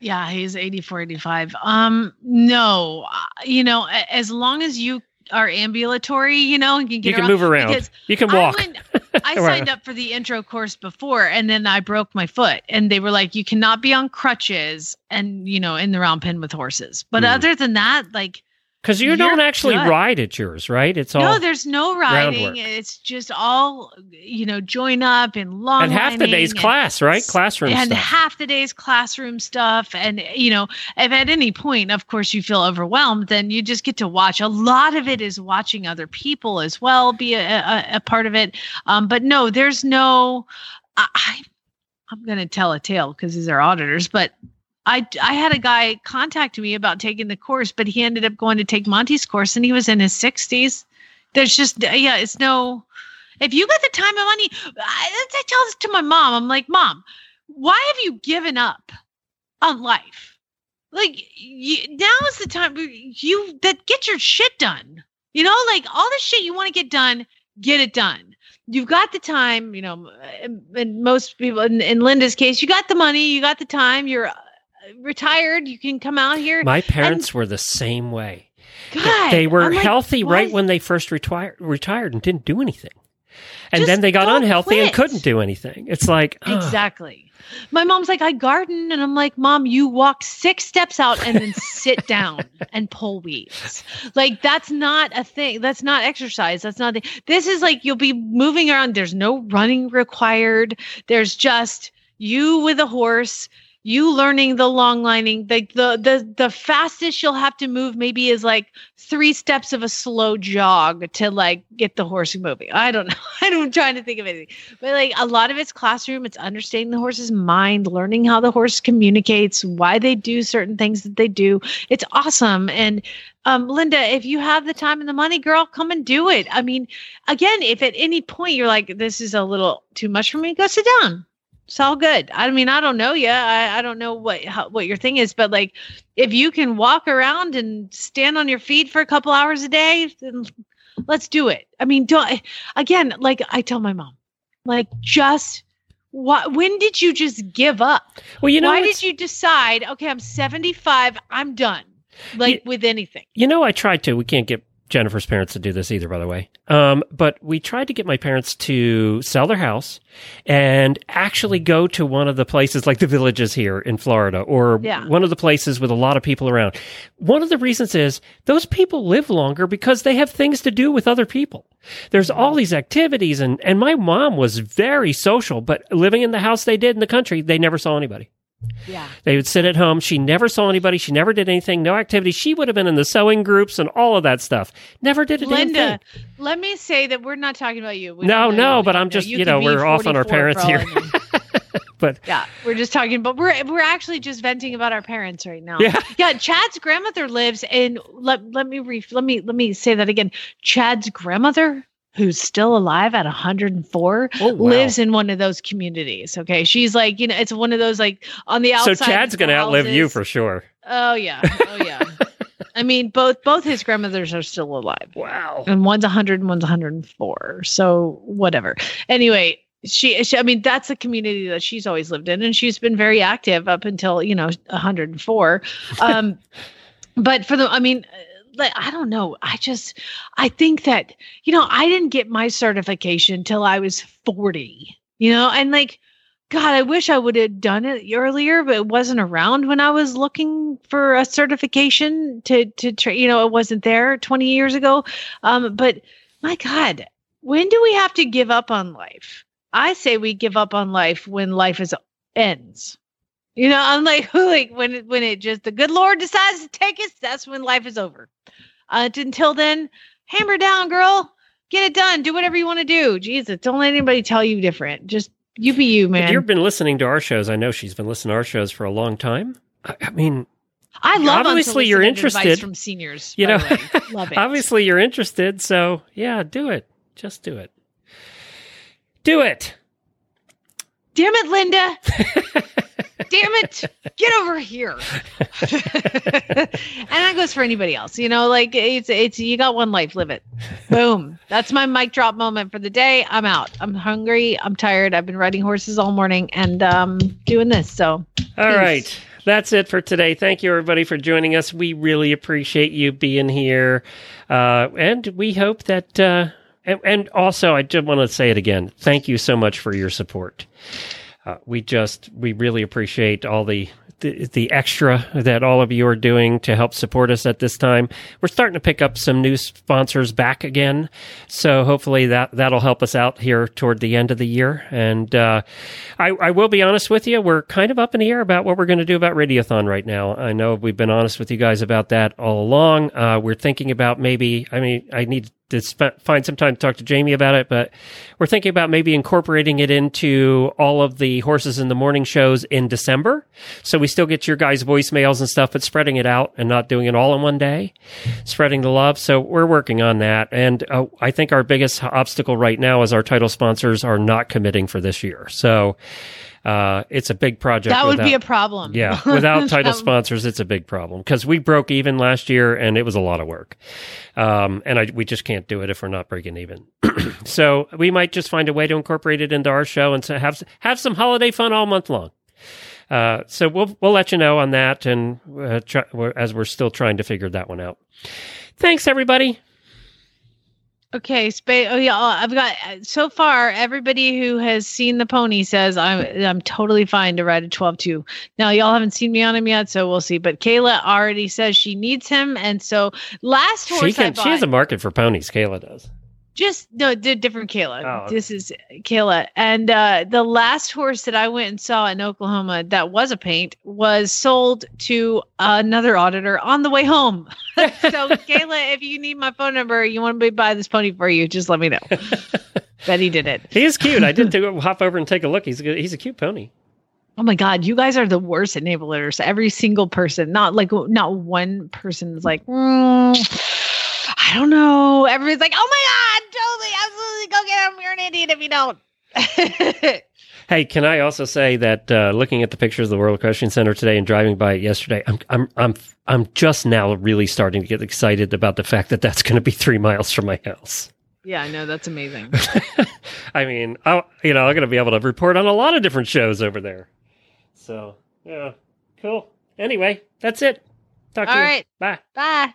Yeah, he's 84, 85. Um, no, uh, you know, as long as you are ambulatory, you know, and can get You can around- move around. because You can I walk. went- I signed up for the intro course before and then I broke my foot and they were like, you cannot be on crutches and, you know, in the round pen with horses. But Hmm. other than that, like, Because you don't actually good. ride at yours, right? It's all no, there's no riding. groundwork. It's just all, you know, join up and long and half the day's class, right? Classroom and stuff. half the day's classroom stuff and you know if at any point of course you feel overwhelmed then you just get to watch a lot of it is watching other people as well be a, a, a part of it um, but no there's no i, I i'm going to tell a tale because these are auditors but I, I had a guy contact me about taking the course, but he ended up going to take Monty's course and he was in his 60s. There's just, yeah, it's no, if you got the time and money, I, I tell this to my mom. I'm like, Mom, why have you given up on life? Like, you, now is the time you that get your shit done. You know, like all the shit you want to get done, get it done. You've got the time, you know, and- most people, in, in Linda's case, you got the money, you got the time, you're retired, you can come out here. My and- parents were the same way. God, they were like, healthy right when they first retired, retired and didn't do anything. And Just then they got unhealthy and couldn't do anything. It's like. Exactly. My mom's like, I garden. And I'm like, Mom, you walk six steps out and then sit down and pull weeds. Like, that's not a thing. That's not exercise. That's not, the, this is like, you'll be moving around. There's no running required. There's just you with a horse you learning the long lining the, the the the fastest you'll have to move maybe is like three steps of a slow jog to like get the horse moving. I don't know. I'm trying to think of anything. But like a lot of it's classroom it's understanding the horse's mind learning how the horse communicates why they do certain things that they do. It's awesome. And um, Linda, if you have the time and the money, girl, come and do it. I mean, again, if at any point you're like, this is a little too much for me, go sit down it's all good. I mean, I don't know you. I, I don't know what how, what your thing is, but like, if you can walk around and stand on your feet for a couple hours a day, then let's do it. I mean, don't again. Like I tell my mom, like just what? When did you just give up? Well, you know, why did you decide? Okay, I'm 75. I'm done. Like You- with anything. You know, I tried to. We can't get Jennifer's parents to do this either, by the way. Um, but we tried to get my parents to sell their house and actually go to one of the places like the villages here in Florida or Yeah. one of the places with a lot of people around. One of the reasons is those people live longer because they have things to do with other people. There's all these activities and, and my mom was very social, but living in the house they did in the country, they never saw anybody. Yeah. They would sit at home. She never saw anybody. She never did anything. No activity. She would have been in the sewing groups and all of that stuff. Never did a Linda, thing. let me say that we're not talking about you. We No, no, you. but I'm just, know. you know, we're off on our parents here. But Yeah, we're just talking, but we're we're actually just venting about our parents right now. Yeah. yeah. Chad's grandmother lives in. Let let me re, let me let me say that again. Chad's grandmother, who's still alive at 104, Oh, wow. lives in one of those communities. Okay, she's like you know, it's one of those like on the outside. so. Chad's going to outlive you for sure. Oh yeah, oh yeah. I mean, both both his grandmothers are still alive. Wow. And one's 100 and one's 104. So whatever. Anyway, she, she I mean, that's a community that she's always lived in, and she's been very active up until you know 104. Um, but for the, I mean. Like, I don't know. I just, I think that, you know, I didn't get my certification till I was 40, you know, and like, God, I wish I would have done it earlier, but it wasn't around when I was looking for a certification to to tra- you know, it wasn't there 20 years ago. Um, but my God, when do we have to give up on life? I say we give up on life when life is ends. You know, I'm like, like when it, when it just the good Lord decides to take us, that's when life is over. Uh, until then, hammer down, girl. Get it done. Do whatever you want to do. Jesus, don't let anybody tell you different. Just you be you, man. If you've been listening to our shows, I know she's been listening to our shows for a long time. I, I mean, I love obviously you're interested. from seniors. you know, love it. obviously you're interested. So yeah, do it. Just do it. Do it. Damn it, Linda. Damn it. Get over here. and that goes for anybody else. You know, like it's it's you got one life, live it. Boom. That's my mic drop moment for the day. I'm out. I'm hungry. I'm tired. I've been riding horses all morning and um doing this. So All peace. right. That's it for today. Thank you, everybody, for joining us. We really appreciate you being here. Uh, and we hope that, uh, and, and also, I just want to say it again. Thank you so much for your support. Uh, we just, we really appreciate all the, the, extra that all of you are doing to help support us at this time. We're starting to pick up some new sponsors back again. So hopefully that, that'll help us out here toward the end of the year. And, uh, I, I will be honest with you. We're kind of up in the air about what we're going to do about Radiothon right now. I know we've been honest with you guys about that all along. Uh, we're thinking about maybe, I mean, I need to sp- find some time to talk to Jamie about it, but we're thinking about maybe incorporating it into all of the horses in the morning shows in December. So we still get your guys' voicemails and stuff, but spreading it out and not doing it all in one day, spreading the love. So we're working on that. And uh, I think our biggest obstacle right now is our title sponsors are not committing for this year. So uh, it's a big project. that would be a problem. yeah, without title sponsors, it's a big problem because we broke even last year and it was a lot of work. Um, and I, we just can't do it if we're not breaking even. so we might just find a way to incorporate it into our show and so have have some holiday fun all month long. Uh, so we'll we'll let you know on that, and uh, try, as we're still trying to figure that one out. Thanks, everybody. Okay, spa- oh yeah, uh, I've got uh, so far everybody who has seen the pony says I'm I'm totally fine to ride a 12-2. Now y'all haven't seen me on him yet, so we'll see. But Kayla already says she needs him, and so last horse She can. bought, She has a market for ponies. Kayla does. Just no di- different Kayla. Oh, okay. This is Kayla, and uh, the last horse that I went and saw in Oklahoma that was a paint was sold to another auditor on the way home. so Kayla, if you need my phone number, you want me to buy this pony for you, just let me know. Betty did it. He is cute. I did to hop over and take a look. He's a he's a cute pony. Oh my God, you guys are the worst enablers. Every single person, not like not one person is like, "Mm, I don't know. Everybody's like, oh my God, totally, absolutely, go get him. You're an idiot if you don't. Hey, can I also say that uh, looking at the pictures of the World Equestrian Center today and driving by it yesterday, I'm I'm I'm I'm just now really starting to get excited about the fact that that's going to be three miles from my house. yeah, I know that's amazing. I mean, I you know I'm going to be able to report on a lot of different shows over there. So yeah, cool. Anyway, that's it. Talk to All you. right. Bye. Bye.